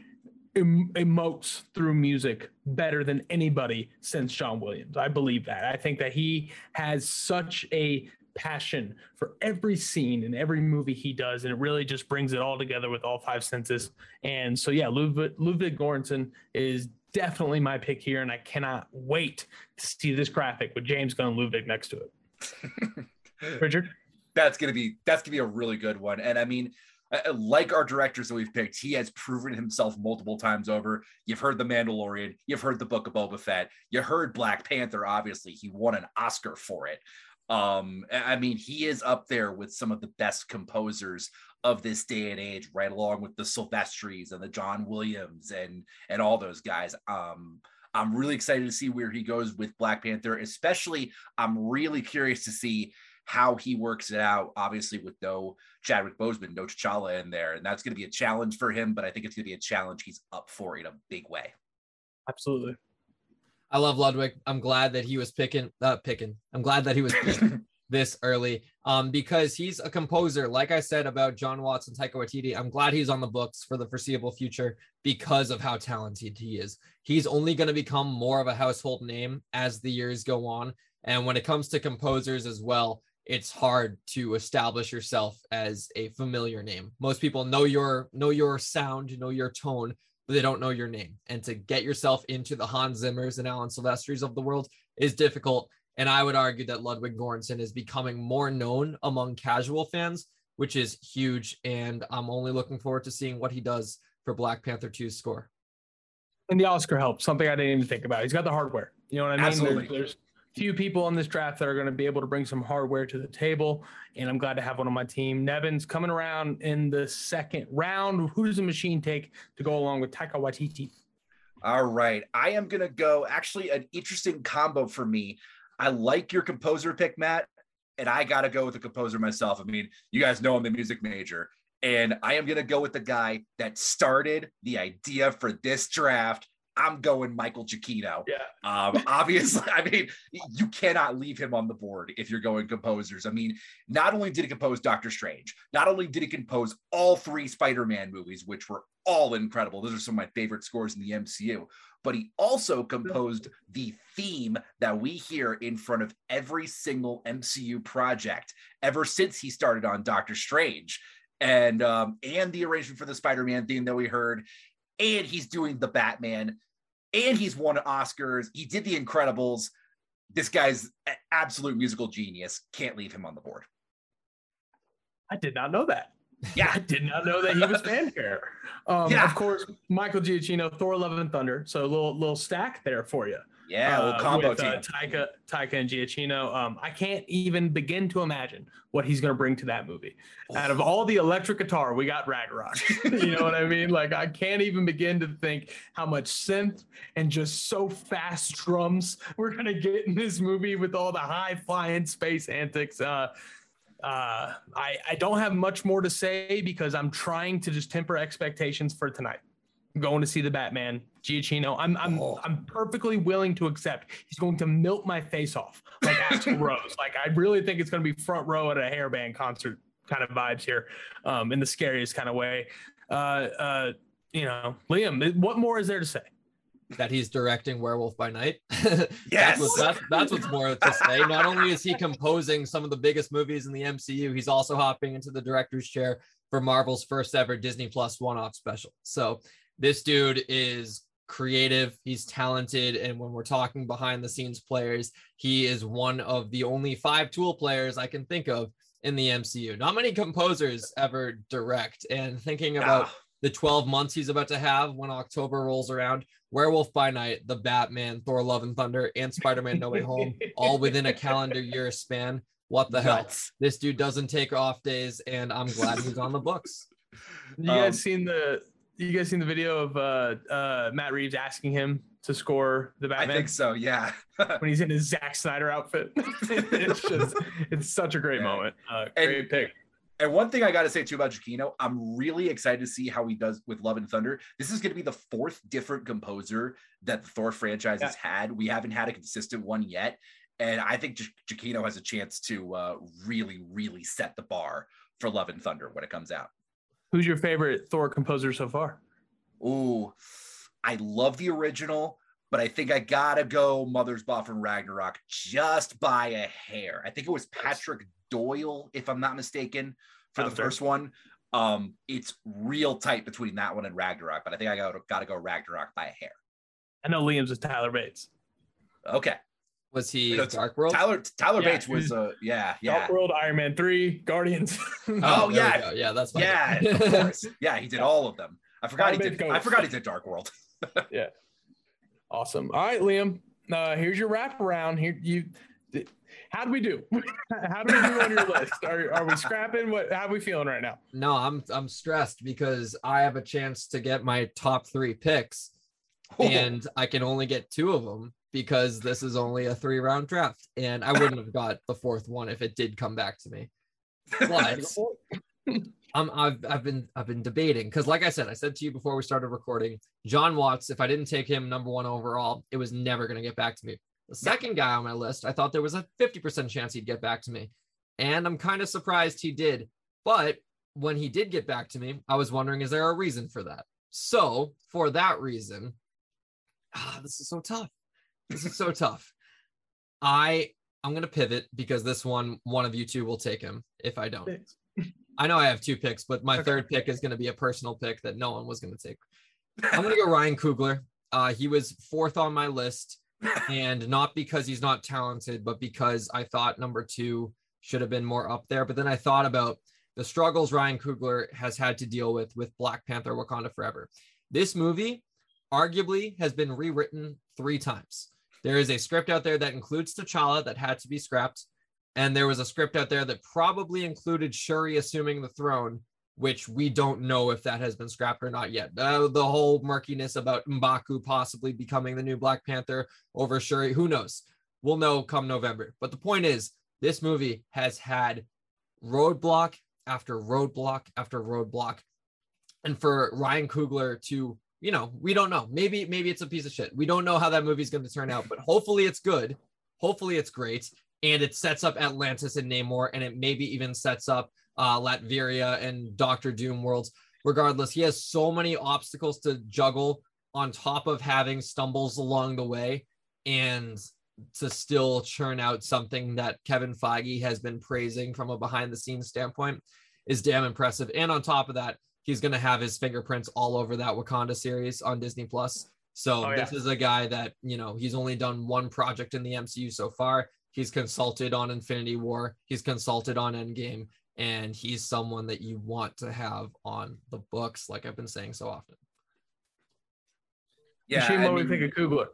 [SPEAKER 1] em- emotes through music better than anybody since John Williams. I believe that. I think that he has such a passion for every scene and every movie he does, and it really just brings it all together with all five senses. And so, yeah, Ludwig, Ludwig Göransson is definitely my pick here, and I cannot wait to see this graphic with James Gunn and Ludwig next to it. [laughs] Richard,
[SPEAKER 5] that's gonna be that's gonna be a really good one. And I mean, like our directors that we've picked, he has proven himself multiple times over. You've heard The Mandalorian, you've heard The Book of Boba Fett, you heard Black Panther. Obviously, he won an Oscar for it. Um, I mean, he is up there with some of the best composers of this day and age, right along with the Silvestris and the John Williams and and all those guys. Um, I'm really excited to see where he goes with Black Panther. Especially, I'm really curious to see how he works it out. Obviously, with no Chadwick Boseman, no T'Challa in there, and that's going to be a challenge for him. But I think it's going to be a challenge he's up for in a big way.
[SPEAKER 1] absolutely.
[SPEAKER 7] I love Ludwig. I'm glad that he was picking uh picking. I'm glad that he was picked [laughs] this early. Um, because he's a composer. Like I said about Jon Watts and Taika Waititi, I'm glad he's on the books for the foreseeable future because of how talented he is. He's only going to become more of a household name as the years go on. And when it comes to composers as well, it's hard to establish yourself as a familiar name. Most people know your know your sound, know your tone, but they don't know your name. And to get yourself into the Hans Zimmers and Alan Silvestris of the world is difficult. And I would argue that Ludwig Göransson is becoming more known among casual fans, which is huge. And I'm only looking forward to seeing what he does for Black Panther 2's score.
[SPEAKER 1] And the Oscar helps, something I didn't even think about. He's got the hardware. You know what I mean?
[SPEAKER 5] Absolutely.
[SPEAKER 1] There's, there's few people in this draft that are going to be able to bring some hardware to the table. And I'm glad to have one on my team. Nebens coming around in the second round. Who does the machine take to go along with Taika Waititi?
[SPEAKER 5] All right. I am going to go actually an interesting combo for me. I like your composer pick, Matt, and I got to go with the composer myself. I mean, you guys know I'm the music major, and I am going to go with the guy that started the idea for this draft. I'm going Michael Giacchino.
[SPEAKER 1] Yeah.
[SPEAKER 5] Um, [laughs] obviously, I mean, you cannot leave him on the board if you're going composers. I mean, not only did he compose Doctor Strange, not only did he compose all three Spider-Man movies, which were all incredible. Those are some of my favorite scores in the MCU. But he also composed the theme that we hear in front of every single MCU project ever since he started on Doctor Strange, and um, and the arrangement for the Spider-Man theme that we heard, and he's doing the Batman, and he's won Oscars. He did the Incredibles. This guy's an absolute musical genius. Can't leave him on the board.
[SPEAKER 1] I did not know that.
[SPEAKER 5] Yeah. [laughs]
[SPEAKER 1] I did not know that he was fanfare. [laughs] Um,
[SPEAKER 5] Yeah.
[SPEAKER 1] Of course, Michael Giacchino, Thor: Love and Thunder. So a little little stack there for you.
[SPEAKER 5] Yeah,
[SPEAKER 1] uh,
[SPEAKER 5] little combo
[SPEAKER 1] with,
[SPEAKER 5] team.
[SPEAKER 1] uh, Taika, Taika and Giacchino. Um, I can't even begin to imagine what he's going to bring to that movie. Out of all the electric guitar, we got Ragnarok. [laughs] you know what I mean? Like I can't even begin to think how much synth and just so fast drums we're going to get in this movie with all the high flying space antics. Uh, uh, I, I don't have much more to say because I'm trying to just temper expectations for tonight. I'm going to see the Batman. Giacchino. I'm I'm
[SPEAKER 5] Oh.
[SPEAKER 1] I'm perfectly willing to accept he's going to melt my face off like Axl [laughs] Rose. Like I really think it's going to be front row at a hairband concert kind of vibes here, um, in the scariest kind of way. Uh, uh, you know, Liam, what more is there to say?
[SPEAKER 7] that he's directing Werewolf by Night. [laughs]
[SPEAKER 5] Yes.
[SPEAKER 7] that's, what's, that's, that's what's more to say. Not only is he composing some of the biggest movies in the MCU, he's also hopping into the director's chair for Marvel's first ever Disney Plus one-off special. So this dude is creative, he's talented, and when we're talking behind the scenes players, he is one of the only five tool players I can think of in the MCU. Not many composers ever direct, and thinking about
[SPEAKER 5] Ah,
[SPEAKER 7] the 12 months he's about to have when October rolls around. Werewolf by Night, The Batman, Thor Love and Thunder, and Spider Man No Way Home, [laughs] all within a calendar year span. What the hell? This dude doesn't take off days, and I'm glad he's on the books. [laughs]
[SPEAKER 1] You
[SPEAKER 5] Um,
[SPEAKER 1] guys seen the you guys seen the video of uh, uh, Matt Reeves asking him to score the Batman?
[SPEAKER 5] I think so. Yeah.
[SPEAKER 1] when he's in his Zack Snyder outfit? [laughs] it's just it's such a great
[SPEAKER 5] Yeah.
[SPEAKER 1] moment. Uh,
[SPEAKER 5] And-
[SPEAKER 1] great pick.
[SPEAKER 5] And one thing I got to say too about Giacchino, I'm really excited to see how he does with Love and Thunder. This is going to be the fourth different composer that the Thor franchise has had. We haven't had a consistent one yet, and I think Gi- Giacchino has a chance to uh, really, really set the bar for Love and Thunder when it comes out.
[SPEAKER 1] Who's your favorite Thor composer so far?
[SPEAKER 5] Ooh, I love the original, but I think I gotta go Mothersbaugh from Ragnarok just by a hair. I think it was Patrick Doyle, if I'm not mistaken, for the first one. Um, it's real tight between that one and Ragnarok, but I think I gotta gotta go Ragnarok by a hair.
[SPEAKER 1] I know Liam's is Tyler Bates.
[SPEAKER 5] Okay,
[SPEAKER 7] Was he
[SPEAKER 5] You know,
[SPEAKER 7] Dark World?
[SPEAKER 5] Tyler Tyler
[SPEAKER 1] Yeah,
[SPEAKER 5] Bates was uh yeah yeah
[SPEAKER 1] Dark World, Iron Man 3, Guardians. [laughs]
[SPEAKER 5] Oh,
[SPEAKER 7] there
[SPEAKER 5] yeah.
[SPEAKER 7] yeah, that's fine.
[SPEAKER 5] yeah of course [laughs] yeah he did all of them. I forgot he did.
[SPEAKER 1] Bates
[SPEAKER 5] I forgot he did Dark World. [laughs]
[SPEAKER 1] Yeah, awesome. All right, Liam. Uh, here's your wraparound. Here you how do we do? how do we do on your list? Are, are we scrapping? What how are we feeling right now?
[SPEAKER 7] No, I'm I'm stressed because I have a chance to get my top three picks, and I can only get two of them because this is only a three round draft, and I wouldn't have got the fourth one if it did come back to me. But [laughs] um, I've I've been I've been debating because, like I said, I said to you before we started recording, Jon Watts. If I didn't take him number one overall, it was never going to get back to me. The second guy on my list, I thought there was a fifty percent chance he'd get back to me, and I'm kind of surprised he did. But when he did get back to me, I was wondering, is there a reason for that? So for that reason, ah, this is so tough. This is so tough. I I'm gonna pivot because this one, one of you two will take him if I don't. I know I have two picks, but my
[SPEAKER 1] Okay.
[SPEAKER 7] third pick is going to be a personal pick that no one was going to take. I'm going to go Ryan Coogler. Uh, he was fourth on my list, and not because he's not talented, but because I thought number two should have been more up there. But then I thought about the struggles Ryan Coogler has had to deal with with Black Panther: Wakanda Forever. This movie, arguably, has been rewritten three times. There is a script out there that includes T'Challa that had to be scrapped. And there was a script out there that probably included Shuri assuming the throne, which we don't know if that has been scrapped or not yet. Uh, the whole murkiness about Mbaku possibly becoming the new Black Panther over Shuri, who knows? We'll know come November. But the point is, this movie has had roadblock after roadblock after roadblock. And for Ryan Coogler to, you know, we don't know. Maybe, maybe it's a piece of shit. We don't know how that movie's going to turn out, but hopefully it's good. Hopefully it's great and it sets up Atlantis and Namor, and it maybe even sets up uh, Latveria and Doctor Doom worlds. Regardless, he has so many obstacles to juggle on top of having stumbles along the way, and to still churn out something that Kevin Feige has been praising from a behind the scenes standpoint is damn impressive. And on top of that, he's going to have his fingerprints all over that Wakanda series on Disney Plus. So
[SPEAKER 1] Oh, yeah.
[SPEAKER 7] this is a guy that, you know, he's only done one project in the MCU so far. He's consulted on Infinity War, he's consulted on Endgame, and he's someone that you want to have on the books, like I've been saying so often.
[SPEAKER 5] Yeah,
[SPEAKER 1] Shame
[SPEAKER 5] I
[SPEAKER 1] what we
[SPEAKER 5] mean-
[SPEAKER 1] think of Coogler.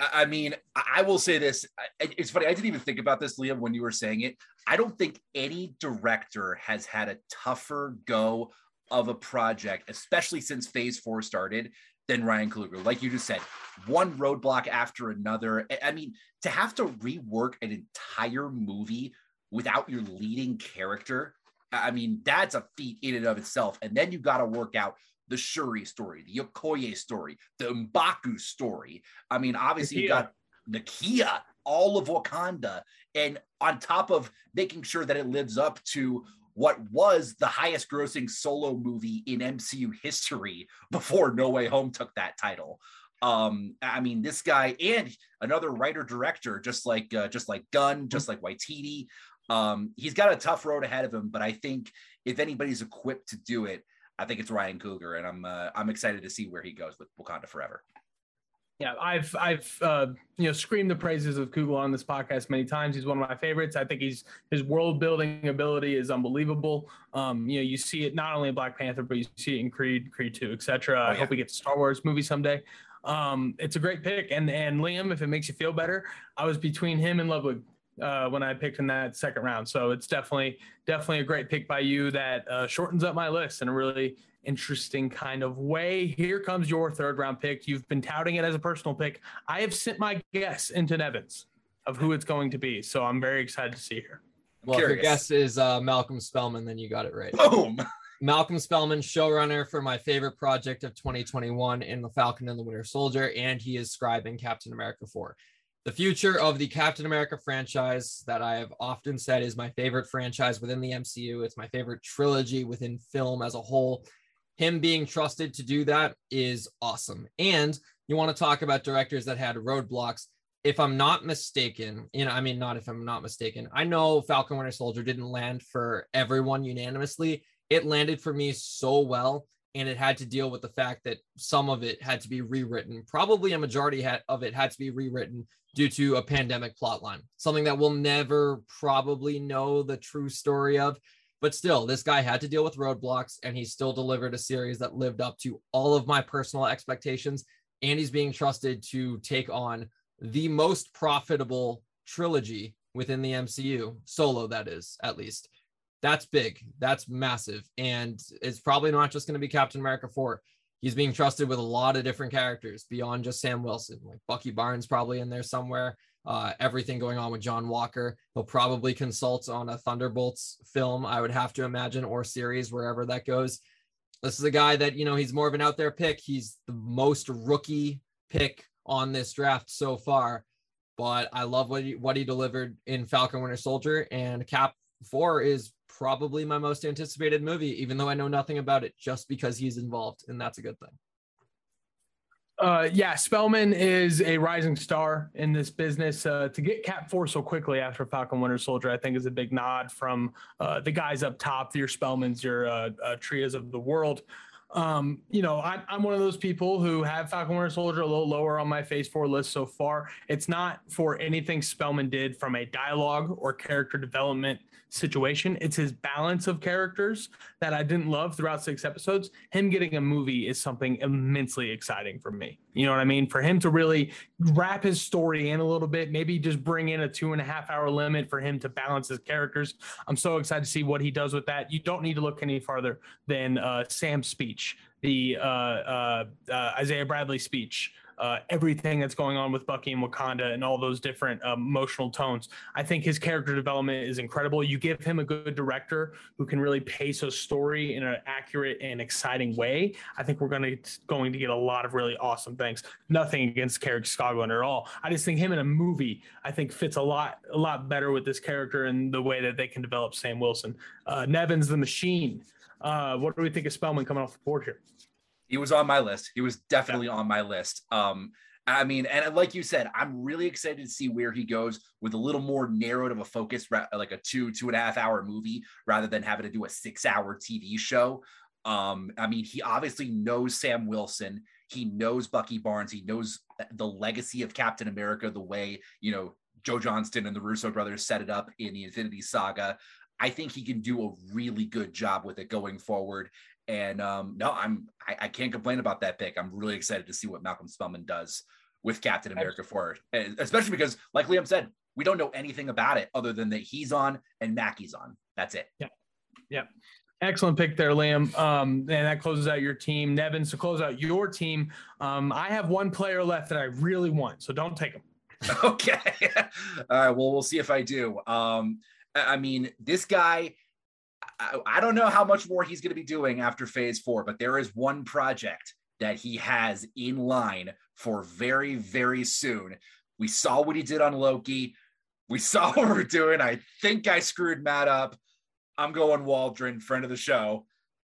[SPEAKER 5] I I mean, I I will say this. It's funny. I didn't even think about this, Liam, when you were saying it. I don't think any director has had a tougher go of a project, especially since phase four started, than Ryan Coogler. Like you just said, one roadblock after another. I- mean, to have to rework an entire movie without your leading character, I I mean, that's a feat in and of itself. And then you got to work out the Shuri story, the Okoye story, the Mbaku story. I mean, obviously you got Nakia, all of Wakanda, and on top of making sure that it lives up to what was the highest grossing solo movie in MCU history [laughs] before No Way Home took that title. Um, I mean, this guy and another writer director, just like uh, just like Gunn, just like Waititi. Um, he's got a tough road ahead of him, but I think if anybody's equipped to do it, I think it's Ryan Coogler, and I'm uh, I'm excited to see where he goes with Wakanda Forever.
[SPEAKER 1] Yeah, I've I've uh, you know screamed the praises of Kugel on this podcast many times. He's one of my favorites. I think he's his world building ability is unbelievable. Um, you know, you see it not only in Black Panther, but you see it in Creed, Creed Two, etc. I
[SPEAKER 5] yeah.
[SPEAKER 1] hope we get the Star Wars movie someday. Um, it's a great pick. And and Liam, if it makes you feel better, I was between him and Ludwig uh, when I picked in that second round. So it's definitely definitely a great pick by you that uh, shortens up my list in a really interesting kind of way. Here comes your third round pick. You've been touting it as a personal pick. I have sent my guess into Nebens of who it's going to be. So I'm very excited to see here.
[SPEAKER 7] Well, if your
[SPEAKER 5] curious.
[SPEAKER 7] guess is uh, Malcolm Spellman, then you got it right.
[SPEAKER 5] Boom. [laughs]
[SPEAKER 7] Malcolm Spellman, showrunner for my favorite project of 2021 in The Falcon and the Winter Soldier, and he is scribing Captain America 4. The future of the Captain America franchise that I have often said is my favorite franchise within the MCU. It's my favorite trilogy within film as a whole. Him being trusted to do that is awesome. And you want to talk about directors that had roadblocks. If I'm not mistaken, you know, I mean, not if I'm not mistaken, I know Falcon Winter Soldier didn't land for everyone unanimously it landed for me so well and it had to deal with the fact that some of it had to be rewritten probably a majority of it had to be rewritten due to a pandemic plotline something that we'll never probably know the true story of but still this guy had to deal with roadblocks and he still delivered a series that lived up to all of my personal expectations and he's being trusted to take on the most profitable trilogy within the MCU solo that is at least that's big. That's massive. And it's probably not just going to be Captain America 4. He's being trusted with a lot of different characters beyond just Sam Wilson. Like Bucky Barnes probably in there somewhere. Uh, everything going on with John Walker. He'll probably consult on a Thunderbolts film, I would have to imagine, or series, wherever that goes. This is a guy that, you know, he's more of an out there pick. He's the most rookie pick on this draft so far. But I love what he, what he delivered in Falcon Winter Soldier and Cap 4 is probably my most anticipated movie, even though I know nothing about it, just because he's involved, and that's a good thing.
[SPEAKER 1] Uh, yeah, Spellman is a rising star in this business. Uh, to get Cap Four so quickly after Falcon Winter Soldier, I think is a big nod from uh, the guys up top, your Spellmans, your uh, uh, Trias of the world. Um, you know, I, I'm one of those people who have Falcon Winter Soldier a little lower on my Phase Four list so far. It's not for anything Spellman did from a dialogue or character development situation. It's his balance of characters that I didn't love throughout six episodes. Him getting a movie is something immensely exciting for me. You know what I mean? For him to really wrap his story in a little bit, maybe just bring in a two and a half hour limit for him to balance his characters. I'm so excited to see what he does with that. You don't need to look any farther than uh, Sam's speech, the uh, uh, uh Isaiah Bradley speech uh, everything that's going on with Bucky and Wakanda and all those different um, emotional tones. I think his character development is incredible. You give him a good director who can really pace a story in an accurate and exciting way. I think we're going to going to get a lot of really awesome things. Nothing against Carrick Skogland at all. I just think him in a movie I think fits a lot a lot better with this character and the way that they can develop Sam Wilson. Uh, Nebens the machine. Uh, what do we think of Spellman coming off the board here?
[SPEAKER 5] He was on my list. He was definitely on my list. Um, I mean, and like you said, I'm really excited to see where he goes with a little more narrowed of a focus, like a two, two and a half hour movie rather than having to do a six hour TV show. Um, I mean, he obviously knows Sam Wilson. He knows Bucky Barnes. He knows the legacy of Captain America, the way, you know, Joe Johnston and the Russo brothers set it up in the Infinity Saga. I think he can do a really good job with it going forward. And um, no, I'm I, I, can't complain about that pick. I'm really excited to see what Malcolm Spellman does with Captain America for especially because, like Liam said, we don't know anything about it other than that he's on and Mackie's on. That's it.
[SPEAKER 1] Yeah. Yeah. Excellent pick there, Liam. Um, and that closes out your team. Nebens, to close out your team, um, I have one player left that I really want, so don't take him. [laughs]
[SPEAKER 5] okay. [laughs] All right. Well, we'll see if I do. Um, I mean, this guy I, I don't know how much more he's going to be doing after phase four, but there is one project that he has in line for very, very soon. We saw what he did on Loki. We [laughs] saw what we're doing. I think I screwed Matt up. I'm going Waldron, friend of the show,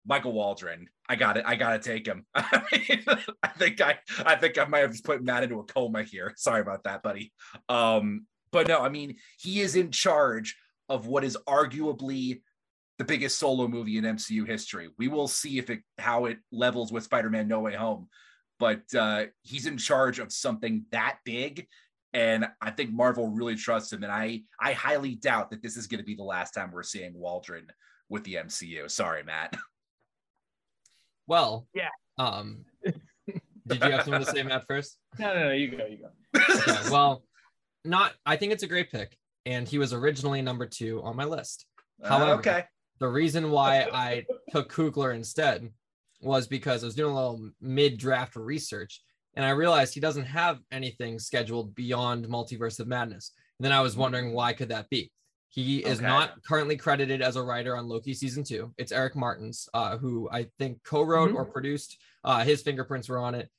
[SPEAKER 5] Michael Waldron. I got it. I got to take him. [laughs] I think I, I think I might have just put Matt into a coma here. [laughs] Sorry about that, buddy. Um, but no, I mean, he is in charge of what is arguably the biggest solo movie in MCU history. We will see if it how it levels with Spider-Man No Way Home, but uh, he's in charge of something that big, and I think Marvel really trusts him. And I I highly doubt that this is going to be the last time we're seeing Waldron with the MCU. Sorry, Matt.
[SPEAKER 7] Well,
[SPEAKER 1] yeah.
[SPEAKER 7] Um, did you have something to say, [laughs] Matt? First?
[SPEAKER 1] No, no, no. You go. You
[SPEAKER 7] go. okay, well, not. I think it's a great pick, and he was originally number two on my list.
[SPEAKER 5] Uh, However, uh, okay.
[SPEAKER 7] The reason why [laughs] I took Coogler instead was because I was doing a little mid draft research and I realized he doesn't have anything scheduled beyond Multiverse of Madness. And then I was wondering why could that be? He is
[SPEAKER 5] Okay.
[SPEAKER 7] not currently credited as a writer on Loki season two. It's Eric Martins, uh, who I think co-wrote
[SPEAKER 1] Mhm.
[SPEAKER 7] or produced. Uh, his fingerprints were on it.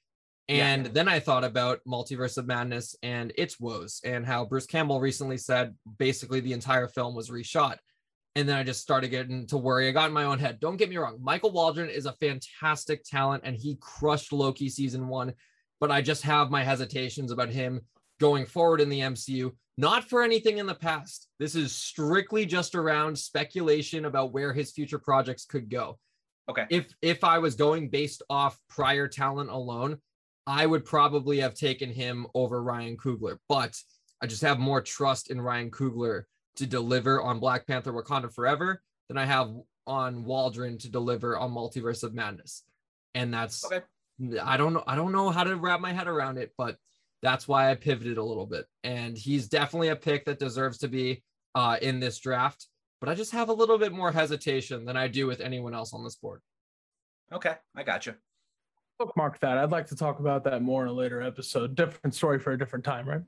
[SPEAKER 1] Yeah.
[SPEAKER 7] And then I thought about Multiverse of Madness and its woes, and how Bruce Campbell recently said basically the entire film was reshot. And then I just started getting to worry. I got in my own head. Don't get me wrong. Michael Waldron is a fantastic talent and he crushed Loki season one. But I just have my hesitations about him going forward in the MCU, not for anything in the past. This is strictly just around speculation about where his future projects could go.
[SPEAKER 5] Okay.
[SPEAKER 7] If if I was going based off prior talent alone, I would probably have taken him over Ryan Coogler. But I just have more trust in Ryan Coogler to deliver on Black Panther Wakanda Forever than I have on Waldron to deliver on Multiverse of Madness. And that's
[SPEAKER 5] Okay.
[SPEAKER 7] I don't know I don't know how to wrap my head around it, but that's why I pivoted a little bit. And he's definitely a pick that deserves to be uh, in this draft. But I just have a little bit more hesitation than I do with anyone else on this board.
[SPEAKER 5] Okay, I got you.
[SPEAKER 1] Bookmark that. I'd like to talk about that more in a later episode. Different story for a different time, right?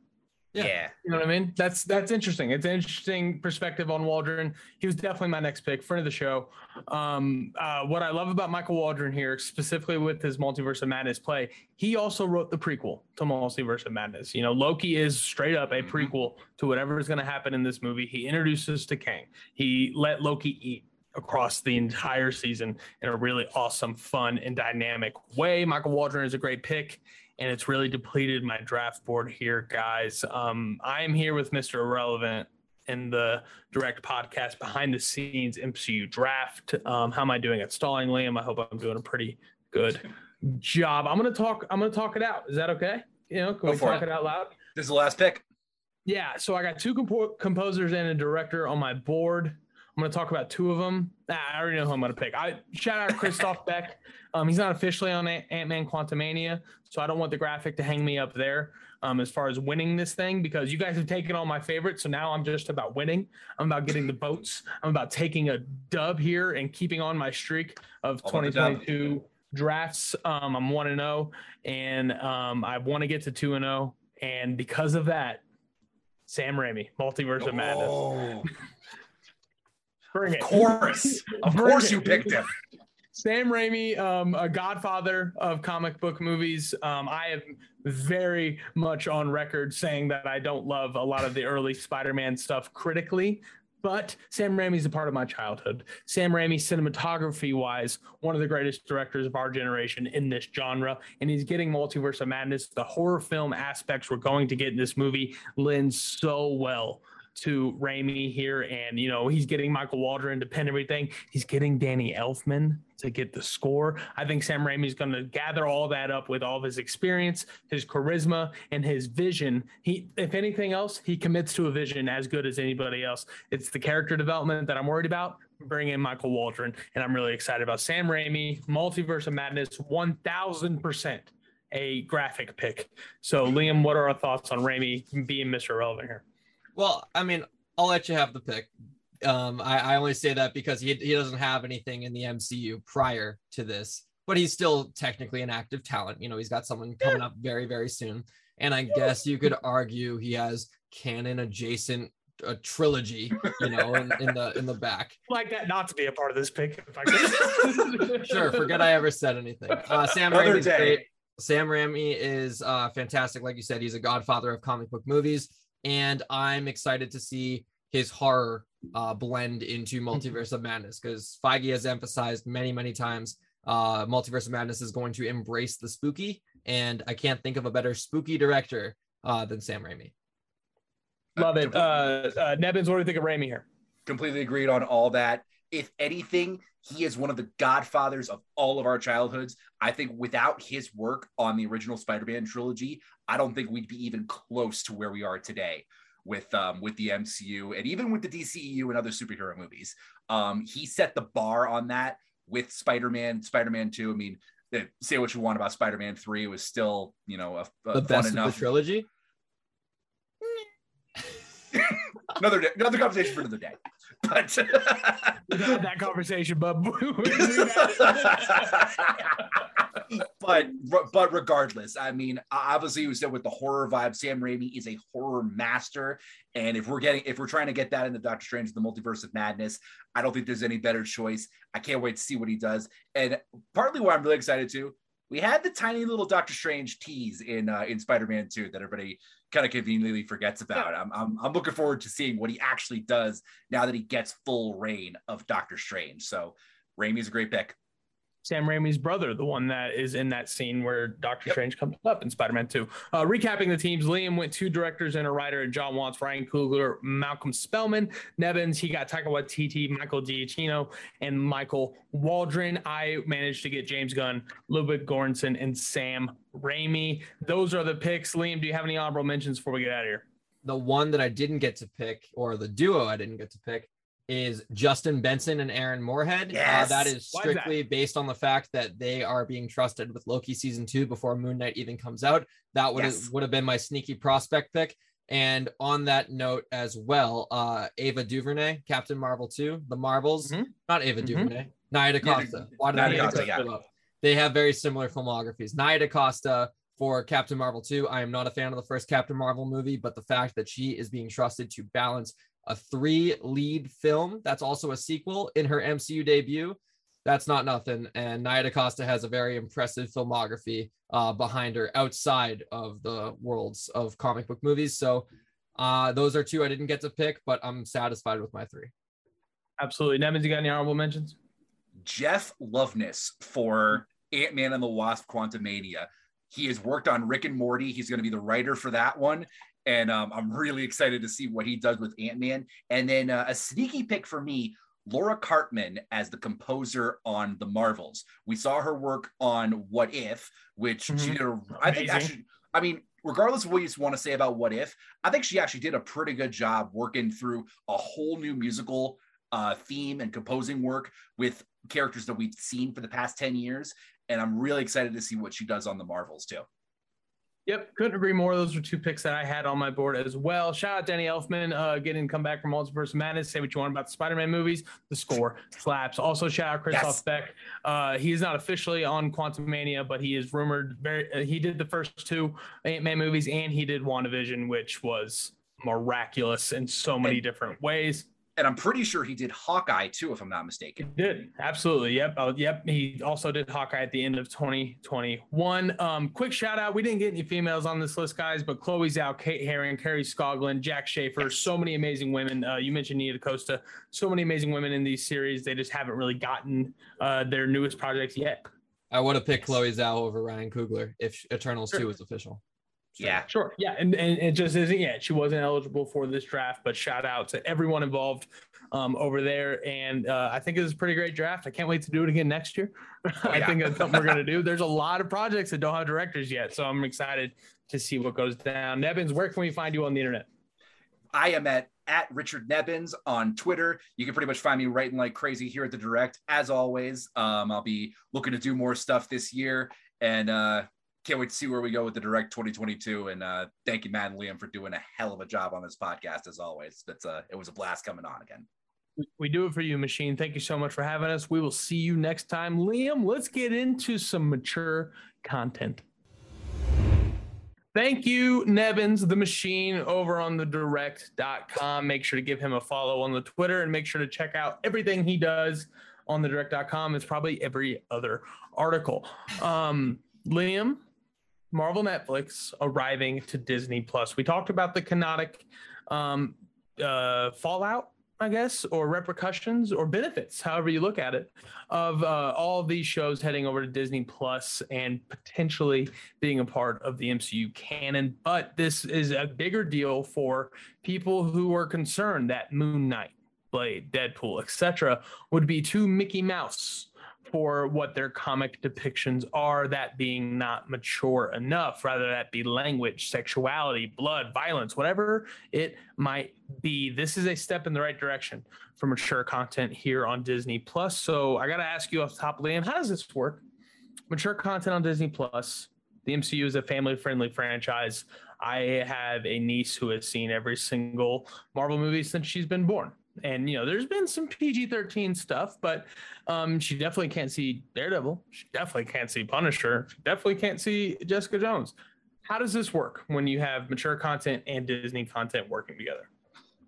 [SPEAKER 7] Yeah.
[SPEAKER 5] Yeah.
[SPEAKER 1] You know what I mean? That's that's interesting. It's an interesting perspective on Waldron. He was definitely my next pick, friend of the show. Um, uh, what I love about Michael Waldron here, specifically with his Multiverse of Madness play, he also wrote the prequel to Multiverse of Madness. You know, Loki is straight up a
[SPEAKER 5] Mhm.
[SPEAKER 1] prequel to whatever is going to happen in this movie. He introduces to Kang. He let Loki eat across the entire season in a really awesome, fun, and dynamic way. Michael Waldron is a great pick and it's really depleted my draft board here, guys. Um, I am here with Mr. Irrelevant in the direct podcast behind the scenes MCU draft. Um, how am I doing at stalling, Liam? I hope I'm doing a pretty good [laughs] job. I'm gonna talk. I'm gonna talk it out. Is that okay? You know, can
[SPEAKER 5] Go
[SPEAKER 1] we talk
[SPEAKER 5] it.
[SPEAKER 1] it out loud?
[SPEAKER 5] This is the last pick.
[SPEAKER 1] Yeah, so I got two compo- composers and a director on my board. I'm going to talk about two of them. Nah, I already know who I'm going to pick. I shout out Christoph [laughs] Beck. Um, he's not officially on Ant Man Quantumania, so I don't want the graphic to hang me up there um, as far as winning this thing because you guys have taken all my favorites. So now I'm just about winning. I'm about getting the votes. I'm about taking a dub here and keeping on my streak of
[SPEAKER 5] All about the dub.
[SPEAKER 1] 2022 drafts. Um, I'm one and zero, and um, I want to get to two and zero. And because of that, Sam Raimi, Multiverse of Madness. [laughs] Bring
[SPEAKER 5] of
[SPEAKER 1] it.
[SPEAKER 5] course. [laughs] Of
[SPEAKER 1] Bring
[SPEAKER 5] course
[SPEAKER 1] it.
[SPEAKER 5] you picked him.
[SPEAKER 1] Sam Raimi, um, a godfather of comic book movies. Um, I am very much on record saying that I don't love a lot of the early Spider-Man stuff critically, but Sam Raimi is a part of my childhood. Sam Raimi, cinematography-wise, one of the greatest directors of our generation in this genre, and he's getting Multiverse of Madness. The horror film aspects we're going to get in this movie lends so well to Raimi here, and you know he's getting Michael Waldron to pen everything. He's getting Danny Elfman to get the score. I think Sam Raimi's going to gather all that up with all of his experience, his charisma, and his vision. He, if anything else, he commits to a vision as good as anybody else. It's the character development that I'm worried about. Bring in Michael Waldron, and I'm really excited about Sam Raimi, Multiverse of Madness, one thousand percent a graphic pick. So, Liam, what are our thoughts on Raimi being Mr. Relevant here?
[SPEAKER 7] Well, I mean, I'll let you have the pick. Um, I, I only say that because he, he doesn't have anything in the MCU prior to this, but he's still technically an active talent. You know, he's got someone coming up very, very soon. And I guess you could argue he has canon adjacent a trilogy, you know, in, in the in the back. [laughs]
[SPEAKER 1] like that not to be a part of this pick. If I. [laughs] [laughs]
[SPEAKER 7] Sure, forget I ever said anything. Uh, Sam
[SPEAKER 5] Another
[SPEAKER 7] Raimi's great. Sam Raimi is uh, fantastic. Like you said, he's a godfather of comic book movies, and I'm excited to see his horror uh, blend into [laughs] Multiverse of Madness because Feige has emphasized many, many times uh, Multiverse of Madness is going to embrace the spooky, and I can't think of a better spooky director uh, than Sam Raimi.
[SPEAKER 1] Love it. Uh, uh, Nebens, what do you think of Raimi here?
[SPEAKER 5] completely agreed on all that. If anything, he is one of the godfathers of all of our childhoods. I think without his work on the original Spider-Man trilogy, I don't think we'd be even close to where we are today with um, with the MCU and even with the DCEU and other superhero movies. Um, he set the bar on that with Spider-Man, Spider-Man 2. I mean, eh, say what you want about Spider-Man 3, it was still, you know, a, a
[SPEAKER 7] The
[SPEAKER 5] fun
[SPEAKER 7] best of
[SPEAKER 5] enough
[SPEAKER 7] the trilogy.
[SPEAKER 5] Another day, another conversation for another day. But
[SPEAKER 1] that conversation, [laughs] [laughs] but
[SPEAKER 5] but but regardless, I mean, obviously, you said with the horror vibe, Sam Raimi is a horror master, and if we're getting if we're trying to get that into Doctor Strange, the Multiverse of Madness, I don't think there's any better choice. I can't wait to see what he does, and partly why I'm really excited too. We had the tiny little Doctor Strange tease in uh, in Spider-Man 2 that everybody kind of conveniently forgets about. I'm, I'm I'm looking forward to seeing what he actually does now that he gets full reign of Doctor Strange. So Raimi's a great pick.
[SPEAKER 1] Sam Raimi's brother, the one that is in that scene where Doctor yep. Strange comes up in Spider Man 2. Uh, recapping the teams, Liam went two directors and a writer, and Jon Watts, Ryan Coogler, Malcolm Spellman, Nebens, he got Taika Waititi, Michael Giacchino, and Michael Waldron. I managed to get James Gunn, Ludwig Göransson, and Sam Raimi. Those are the picks. Liam, do you have any honorable mentions before we get out of here?
[SPEAKER 7] The one that I didn't get to pick, or the duo I didn't get to pick, is Justin Benson and Aaron Moorhead.
[SPEAKER 5] Yes.
[SPEAKER 7] Uh, that is strictly is that? based on the fact that they are being trusted with Loki season two before Moon Knight even comes out. That would yes. have, would have been my sneaky prospect pick. And on that note as well, uh, Ava DuVernay, Captain Marvel 2, The Marvels, mm-hmm. not Ava mm-hmm. DuVernay, Nia DaCosta. Why did Nia DaCosta, yeah. They have very similar filmographies. Nia DaCosta for Captain Marvel 2. I am not a fan of the first Captain Marvel movie, but the fact that she is being trusted to balance a three lead film that's also a sequel in her MCU debut. That's not nothing. And Nia DaCosta has a very impressive filmography uh, behind her outside of the worlds of comic book movies. So uh, those are two I didn't get to pick, but I'm satisfied with my three.
[SPEAKER 1] Absolutely. Nebens, you got any honorable mentions?
[SPEAKER 5] Jeff Loveness for Ant Man and the Wasp Quantumania. He has worked on Rick and Morty. He's going to be the writer for that one and um, I'm really excited to see what he does with Ant Man. And then uh, a sneaky pick for me, Laura Karpman as the composer on the Marvels. We saw her work on What If, which mm-hmm. she did. A, I think actually, I mean, regardless of what you want to say about What If, I think she actually did a pretty good job working through a whole new musical uh, theme and composing work with characters that we've seen for the past 10 years. And I'm really excited to see what she does on the Marvels too.
[SPEAKER 1] Yep, couldn't agree more. Those were two picks that I had on my board as well. Shout out Danny Elfman, uh, getting come back from Multiverse Madness. Say what you want about the Spider-Man movies. The score slaps. Also, shout out Christoph yes. Beck. Uh, he is not officially on Quantumania, but he is rumored. Very, uh, he did the first two Ant-Man movies, and he did WandaVision, which was miraculous in so many different ways
[SPEAKER 5] and I'm pretty sure he did Hawkeye too, if I'm not mistaken.
[SPEAKER 1] He did absolutely. Yep. Oh, yep. He also did Hawkeye at the end of 2021. Um, quick shout out. We didn't get any females on this list, guys, but Chloe Zhao, Kate Herron, Kari Skogland, Jac Schaeffer, yes. so many amazing women. Uh, you mentioned Nia DaCosta, so many amazing women in these series. They just haven't really gotten uh, their newest projects yet.
[SPEAKER 7] I would have picked yes. Chloe Zhao over Ryan Coogler if Eternals sure. 2 was official.
[SPEAKER 5] Yeah,
[SPEAKER 1] sure. Yeah, and, and it just isn't yet. She wasn't eligible for this draft, but shout out to everyone involved um, over there. And uh, I think it was a pretty great draft. I can't wait to do it again next year. Oh, [laughs] I think that's something we're going [laughs] to do. There's a lot of projects that don't have directors yet, so I'm excited to see what goes down. Nebens, where can we find you on the internet?
[SPEAKER 5] I am at at Richard Nebens on Twitter. You can pretty much find me writing like crazy here at the Direct. As always, um, I'll be looking to do more stuff this year, and uh, can't wait to see where we go with the direct 2022. And uh, thank you, Matt and Liam, for doing a hell of a job on this podcast as always. It's a, it was a blast coming on again.
[SPEAKER 1] We do it for you, Machine. Thank you so much for having us. We will see you next time. Liam, let's get into some mature content. Thank you, Nebens, the machine over on the direct.com. Make sure to give him a follow on the Twitter and make sure to check out everything he does on the direct.com. It's probably every other article. Um, Liam, Marvel Netflix arriving to Disney Plus. We talked about the canonic um, uh, fallout, I guess, or repercussions or benefits, however you look at it, of uh, all of these shows heading over to Disney Plus and potentially being a part of the MCU canon. But this is a bigger deal for people who are concerned that Moon Knight, Blade, Deadpool, etc., would be too Mickey Mouse for what their comic depictions are, that being not mature enough, rather that be language, sexuality, blood, violence, whatever it might be. This is a step in the right direction for mature content here on Disney Plus. So I got to ask you off the top, Liam, how does this work? Mature content on Disney Plus, The MCU is a family friendly franchise. I have a niece who has seen every single Marvel movie since she's been born. And you know, there's been some PG-13 stuff, but um, she definitely can't see Daredevil. She definitely can't see Punisher. She definitely can't see Jessica Jones. How does this work when you have mature content and Disney content working together?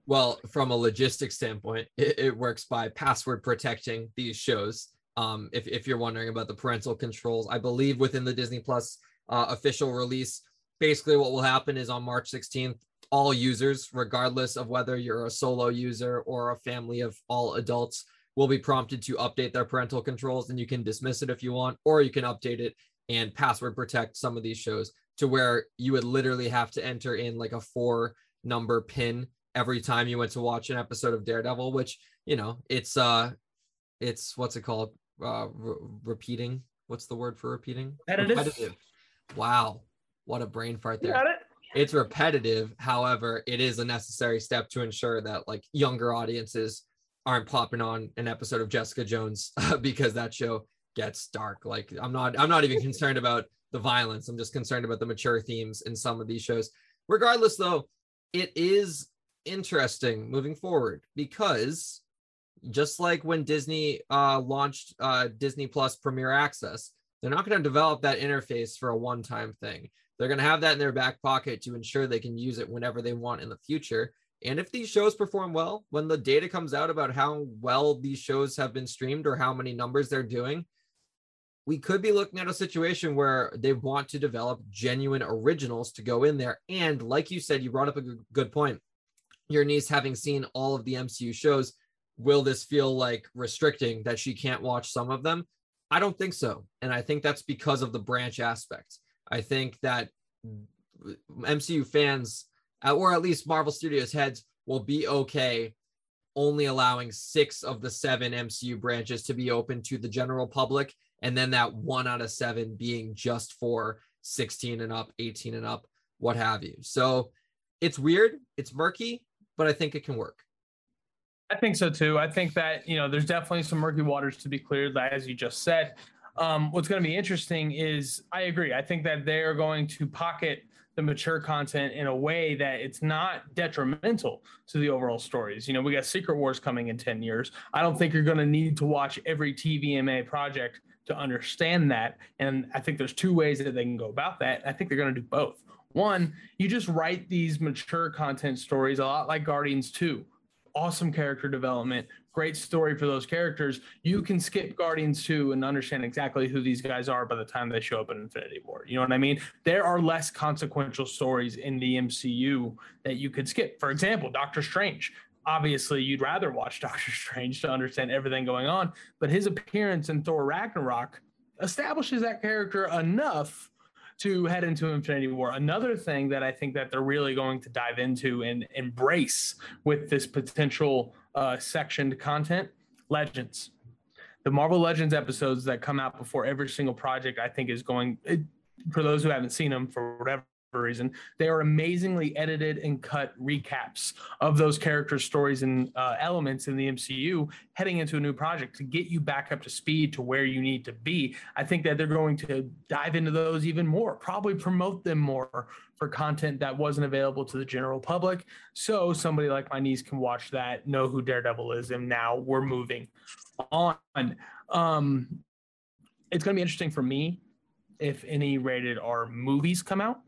[SPEAKER 7] Well, from a logistics standpoint, it, it works by password protecting these shows. Um, if, if you're wondering about the parental controls, I believe within the Disney Plus uh, official release, basically what will happen is on March 16th, all users, regardless of whether you're a solo user or a family of all adults, will be prompted to update their parental controls. And you can dismiss it if you want, or you can update it and password protect some of these shows to where you would literally have to enter in like a four number pin every time you went to watch an episode of Daredevil, which you know it's uh it's what's it called uh re- repeating. What's the word for repeating?
[SPEAKER 1] Repetitive.
[SPEAKER 7] repetitive. Wow, what a brain fart there.
[SPEAKER 1] it?
[SPEAKER 7] It's repetitive. However, it is a necessary step to ensure that like younger audiences aren't popping on an episode of Jessica Jones [laughs] because that show gets dark. Like I'm not I'm not even concerned about the violence. I'm just concerned about the mature themes in some of these shows. Regardless though, it is interesting moving forward because just like when Disney uh, launched uh, Disney Plus Premier Access, they're not going to develop that interface for a one time thing. They're going to have that in their back pocket to ensure they can use it whenever they want in the future. And if these shows perform well, when the data comes out about how well these shows have been streamed or how many numbers they're doing, we could be looking at a situation where they want to develop genuine originals to go in there. And like you said, you brought up a good- point. Your niece having seen all of the MCU shows, will this feel like restricting that she can't watch some of them? I don't think so. And I think that's because of the branch aspect. I think that MCU fans, uh, or at least Marvel Studios heads, will be okay only allowing six of the seven MCU branches to be open to the general public. And then that one out of seven being just for 16 and up, 18 and up, what have you. So it's weird, it's murky, but I think it can work.
[SPEAKER 1] I think so too. I think that you know there's definitely some murky waters to be cleared, as you just said. Um, what's going to be interesting is I agree. I think that they are going to pocket the mature content in a way that it's not detrimental to the overall stories. You know, we got Secret Wars coming in 10 years. I don't think you're going to need to watch every TVMA project to understand that. And I think there's two ways that they can go about that. I think they're going to do both. One, you just write these mature content stories a lot like Guardians 2 awesome character development, great story for those characters. You mm-hmm. can skip Guardians 2 and understand exactly who these guys are by the time they show up in Infinity War. You know what I mean? There are less consequential stories in the MCU that you could skip. For example, Doctor Strange. Obviously, you'd rather watch [laughs] Doctor Strange to understand everything going on, but his appearance in Thor Ragnarok establishes that character enough to head into Infinity War. Another thing that I think that they're really going to dive into and embrace with this potential uh, sectioned content, Legends. The Marvel Legends episodes that come out before every single project, I think, is going. It, for those who haven't seen them for whatever reason, they are amazingly edited and cut recaps of those characters' stories and uh, elements in the MCU heading into a new project to get you back up to speed to where you need to be. I think that they're going to dive into those even more, probably promote them more for content that wasn't available to the general public. So somebody like my niece can watch that, know who Daredevil is, and now we're moving on. Um, it's going to be interesting for me if any rated R movies come out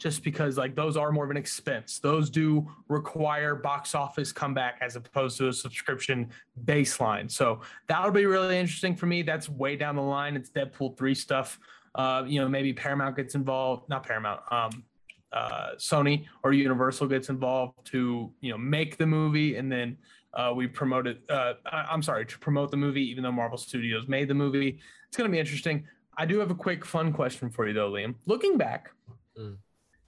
[SPEAKER 1] just because like those are more of an expense. Those do require box office comeback as opposed to a subscription baseline. So that'll be really interesting for me. That's way down the line. It's Deadpool 3 stuff. Uh, you know, maybe Paramount gets involved, not Paramount, um, uh, Sony or Universal gets involved to, you know, make the movie and then uh, we promote it. Uh, I'm sorry, to promote the movie, even though Marvel Studios made the movie. It's going to be interesting. I do have a quick fun question for you, though, Liam. Looking back,
[SPEAKER 7] Mm.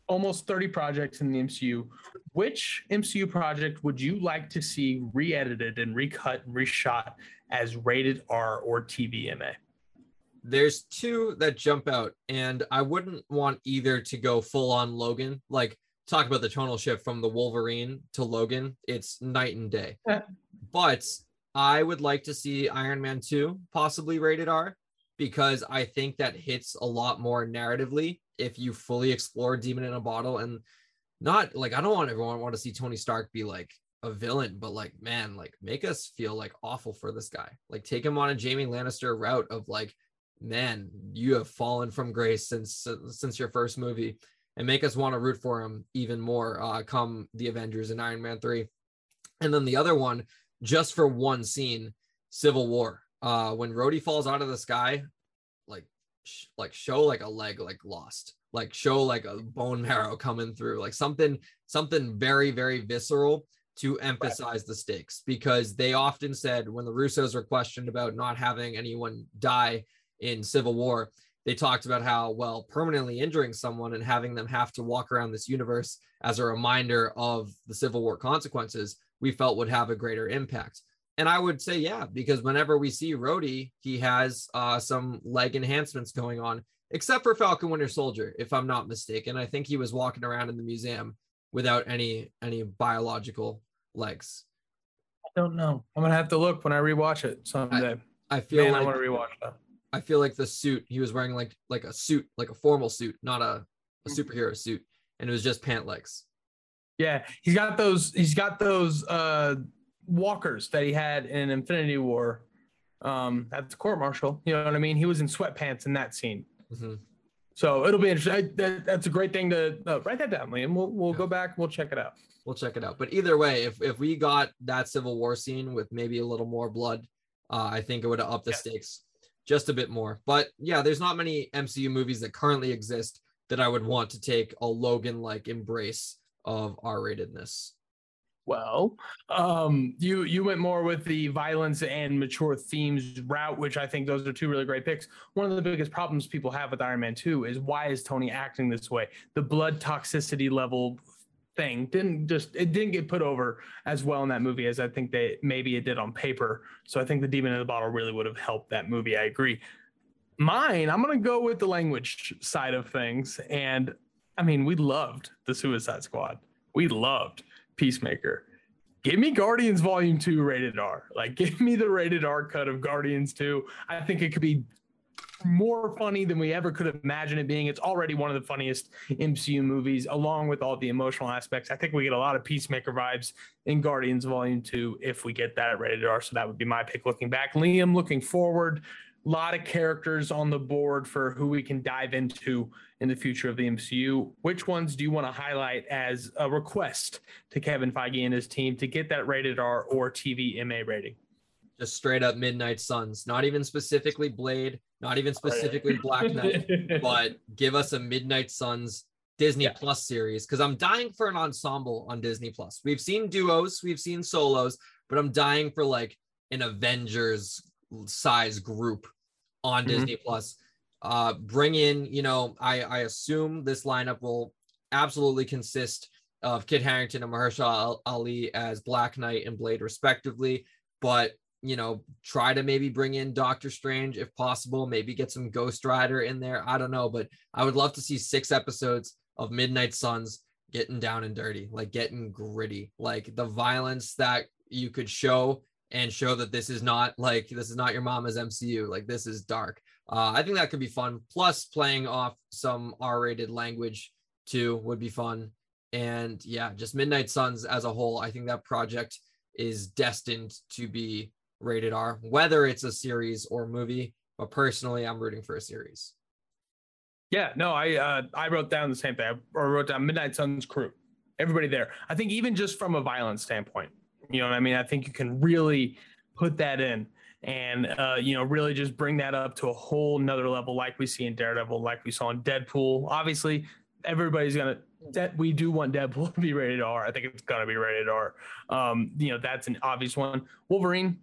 [SPEAKER 1] Almost 30 projects in the MCU. Which MCU project would you like to see re edited and recut and reshot as rated R or TVMA?
[SPEAKER 7] There's two that jump out, and I wouldn't want either to go full on Logan. Like, talk about the tonal shift from the Wolverine to Logan, it's night and day. But I would like to see Iron Man 2 possibly rated R because I think that hits a lot more narratively if you fully explore Demon in a Bottle and not like I don't want everyone want to see Tony Stark be like a villain, but like man, like make us feel like awful for this guy. Like take him on a Jaime Lannister route of like, man, you have fallen from grace since since your first movie, and make us want to root for him even more. Uh, come the Avengers and Iron Man three, and then the other one just for one scene, Civil War. Uh, when Rhodey falls out of the sky, like sh- like show like a leg like lost. Like show like a bone [laughs] marrow coming through. Like something something very very visceral to emphasize the stakes. Because they often said when the russos were questioned about not having anyone die in civil war they talked about how well permanently injuring someone and having them have to walk around this universe as a reminder of the civil war consequences we felt would have a greater impact and I would say, yeah, because whenever we see Rhodey, he has uh, some leg enhancements going on, except for Falcon Winter Soldier, if I'm not mistaken. I think he was walking around in the museum without any any biological legs.
[SPEAKER 1] I don't know. I'm gonna have to look when I rewatch it someday.
[SPEAKER 7] I, I feel
[SPEAKER 1] Man,
[SPEAKER 7] like
[SPEAKER 1] I want to rewatch that.
[SPEAKER 7] I feel like the suit he was wearing like like a suit, like a formal suit, not a, a
[SPEAKER 1] Mm.
[SPEAKER 7] superhero suit, and it was just pant legs.
[SPEAKER 1] Yeah, he's got those. He's got those uh, walkers that he had in Infinity War. Um, at the court martial. You know what I mean? He was in sweatpants in that scene.
[SPEAKER 7] Mhm.
[SPEAKER 1] So it'll be interesting. I, that, that's a great thing to uh, write that down, Liam. We'll we'll go back. We'll check it out.
[SPEAKER 7] We'll check it out. But either way, if if we got that Civil War scene with maybe a little more blood, uh, I think it would have upped the
[SPEAKER 1] Yeah.
[SPEAKER 7] stakes just a bit more. But yeah, there's not many MCU movies that currently exist that I would want to take a Logan like embrace of R-ratedness.
[SPEAKER 1] Well, um, you you went more with the violence and mature themes route, which I think those are two really great picks. One of the biggest problems people have with Iron Man 2 is why is Tony acting this way? The blood toxicity level thing didn't just it didn't get put over as well in that movie as I think they maybe it did on paper. So I think the demon in the bottle really would have helped that movie. I agree. Mine, I'm gonna go with the language side of things. And I mean, we loved the Suicide Squad. We loved Peacemaker. Give me Guardians Volume 2 rated R. Like, [laughs] give me the rated R cut of Guardians 2. I think it could be more funny than we ever could imagine it being. It's already one of the funniest MCU movies, along with all the emotional aspects. I think we get a lot of Peacemaker vibes in Guardians Volume 2 if we get that rated R. So that would be my pick looking back. Liam, looking forward, a lot of characters on the board for who we can dive into in the future of the MCU. Which ones do you want to highlight as a request to Kevin Feige and his team to get that rated R or TV MA rating?
[SPEAKER 7] Just straight up Midnight Suns, not even specifically Blade, not even specifically Black Knight, [laughs] but give us a Midnight Suns Disney
[SPEAKER 1] Yeah.
[SPEAKER 7] Plus series because I'm dying for an ensemble on Disney Plus. We've seen duos, we've seen solos, but I'm dying for like an Avengers size group on
[SPEAKER 1] Mhm.
[SPEAKER 7] Disney Plus. Uh, bring in, you know, I I assume this lineup will absolutely consist of Kit Harington and Mahershala Ali as Black Knight and Blade respectively, but you know, try to maybe bring in Doctor Strange if possible, maybe get some Ghost Rider in there. I don't know, but I would love to see six episodes of Midnight Suns getting down and dirty, like getting gritty, like the violence that you could show and show that this is not like this is not your mama's MCU, like this is dark. Uh, I think that could be fun. Plus, playing off some R-rated language too would be fun. And yeah, just Midnight Suns as a whole, I think that project is destined to be rated R, whether it's a series or movie. But personally, I'm rooting for a series.
[SPEAKER 1] Yeah, no, I uh, I wrote down the same thing. I wrote down Midnight Suns crew, everybody there. I think even just from a violence standpoint, you know what I mean. I think you can really put that in, and uh, you know, really just bring that up to a whole nother level, like we see in Daredevil, like we saw in Deadpool. Obviously, everybody's gonna. That we do want Deadpool [laughs] to be rated R. I think it's gonna be rated R. Um, you know, that's an obvious one. Wolverine.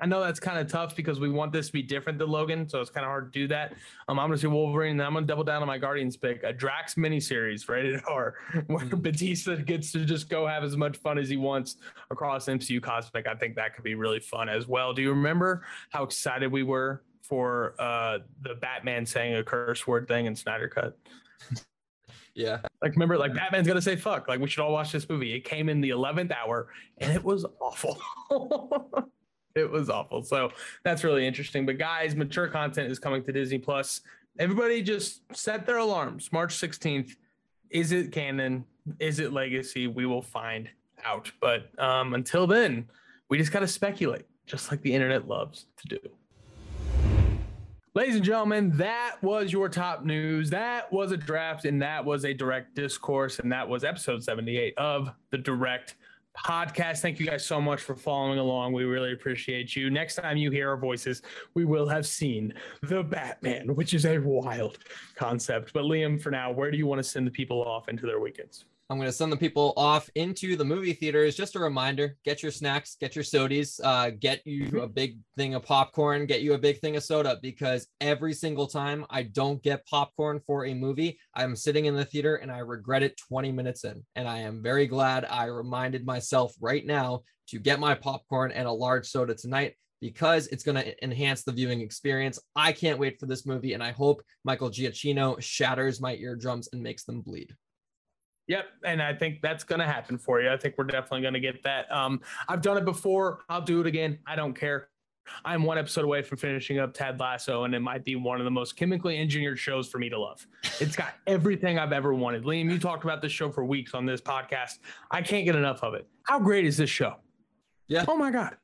[SPEAKER 1] I know that's kind of tough because we want this to be different than Logan, so it's kind of hard to do that. Um, I'm gonna say Wolverine, and I'm gonna double down on my Guardians pick, a Drax miniseries rated [laughs] R, where
[SPEAKER 7] Mm.
[SPEAKER 1] Bautista gets to just go have as much fun as he wants across MCU cosmic. I think that could be really fun as well. Do you remember how excited we were for uh, the Batman saying a curse word thing in Snyder Cut?
[SPEAKER 7] Yeah,
[SPEAKER 1] Like, remember, like Batman's gonna say fuck. Like, we should all watch this movie. It came in the 11th hour, and it was awful. [laughs] it was awful. So that's really interesting. But guys, mature content is coming to Disney Plus. Everybody just set their alarms. March 16th. Is it canon? Is it legacy? We will find out. But um, until then, we just got to speculate, just like the internet loves to do. Ladies and gentlemen, that was your top news. That was a draft, and that was a direct discourse, and that was episode 78 of the direct podcast. Thank you guys so much for following along. We really appreciate you. Next time you hear our voices, we will have seen the Batman, which is a wild concept. But Liam, for now, where do you want to send the people off into their weekends?
[SPEAKER 7] I'm going to send the people off into the movie theaters. Just a reminder get your snacks, get your sodies, uh, get you a big thing of popcorn, get you a big thing of soda because every single time I don't get popcorn for a movie, I'm sitting in the theater and I regret it 20 minutes in. And I am very glad I reminded myself right now to get my popcorn and a large soda tonight because it's going to enhance the viewing experience. I can't wait for this movie, and I hope Michael Giacchino shatters my eardrums and makes them bleed.
[SPEAKER 1] Yep, and I think that's going to happen for you. I think we're definitely going to get that. Um, I've done it before. I'll do it again. I don't care. I'm one episode away from finishing up Ted Lasso, and it might be one of the most chemically engineered shows for me to love. It's got everything I've ever wanted. Liam, you talked about this show for weeks on this podcast. I can't get enough of it. How great is this show?
[SPEAKER 7] Yeah.
[SPEAKER 1] Oh my god.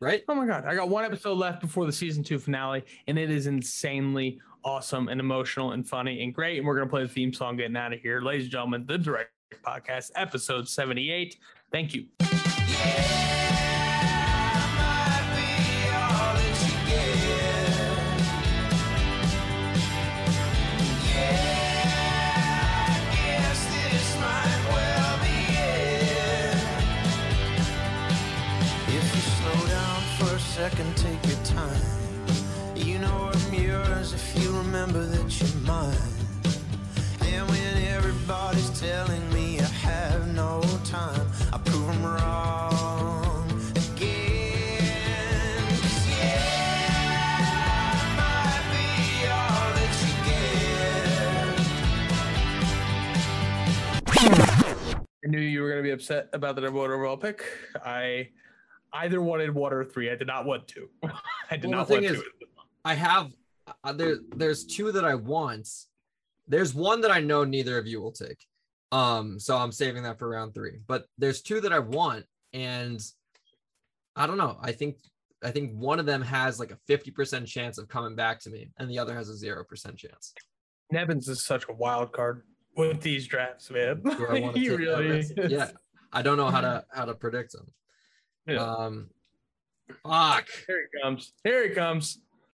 [SPEAKER 7] Right.
[SPEAKER 1] Oh my god. I got one episode left before the season two finale, and it is insanely awesome and emotional and funny and great. And we're gonna play the theme song getting out of here, ladies and gentlemen. The direct podcast, episode 78. Thank you.
[SPEAKER 8] Second,
[SPEAKER 1] knew you were going to be upset about the number one overall pick. I either wanted one or three. I did not want two. [laughs] I did
[SPEAKER 7] Well,
[SPEAKER 1] not
[SPEAKER 7] the
[SPEAKER 1] want
[SPEAKER 7] thing
[SPEAKER 1] two.
[SPEAKER 7] is- I have uh, there. There's two that I want. There's one that I know neither of you will take. Um, so I'm saving that for round three. But there's two that I want, and I don't know. I think I think one of them has like a 50% chance of coming back to me, and the other has a zero percent chance.
[SPEAKER 1] Nebens is such a wild card with these drafts, man.
[SPEAKER 7] Do I want [laughs] to
[SPEAKER 1] he really is. [laughs]
[SPEAKER 7] Yeah, I don't know how to how to predict them.
[SPEAKER 1] Yeah.
[SPEAKER 7] Um, fuck.
[SPEAKER 1] Here he comes. Here he comes.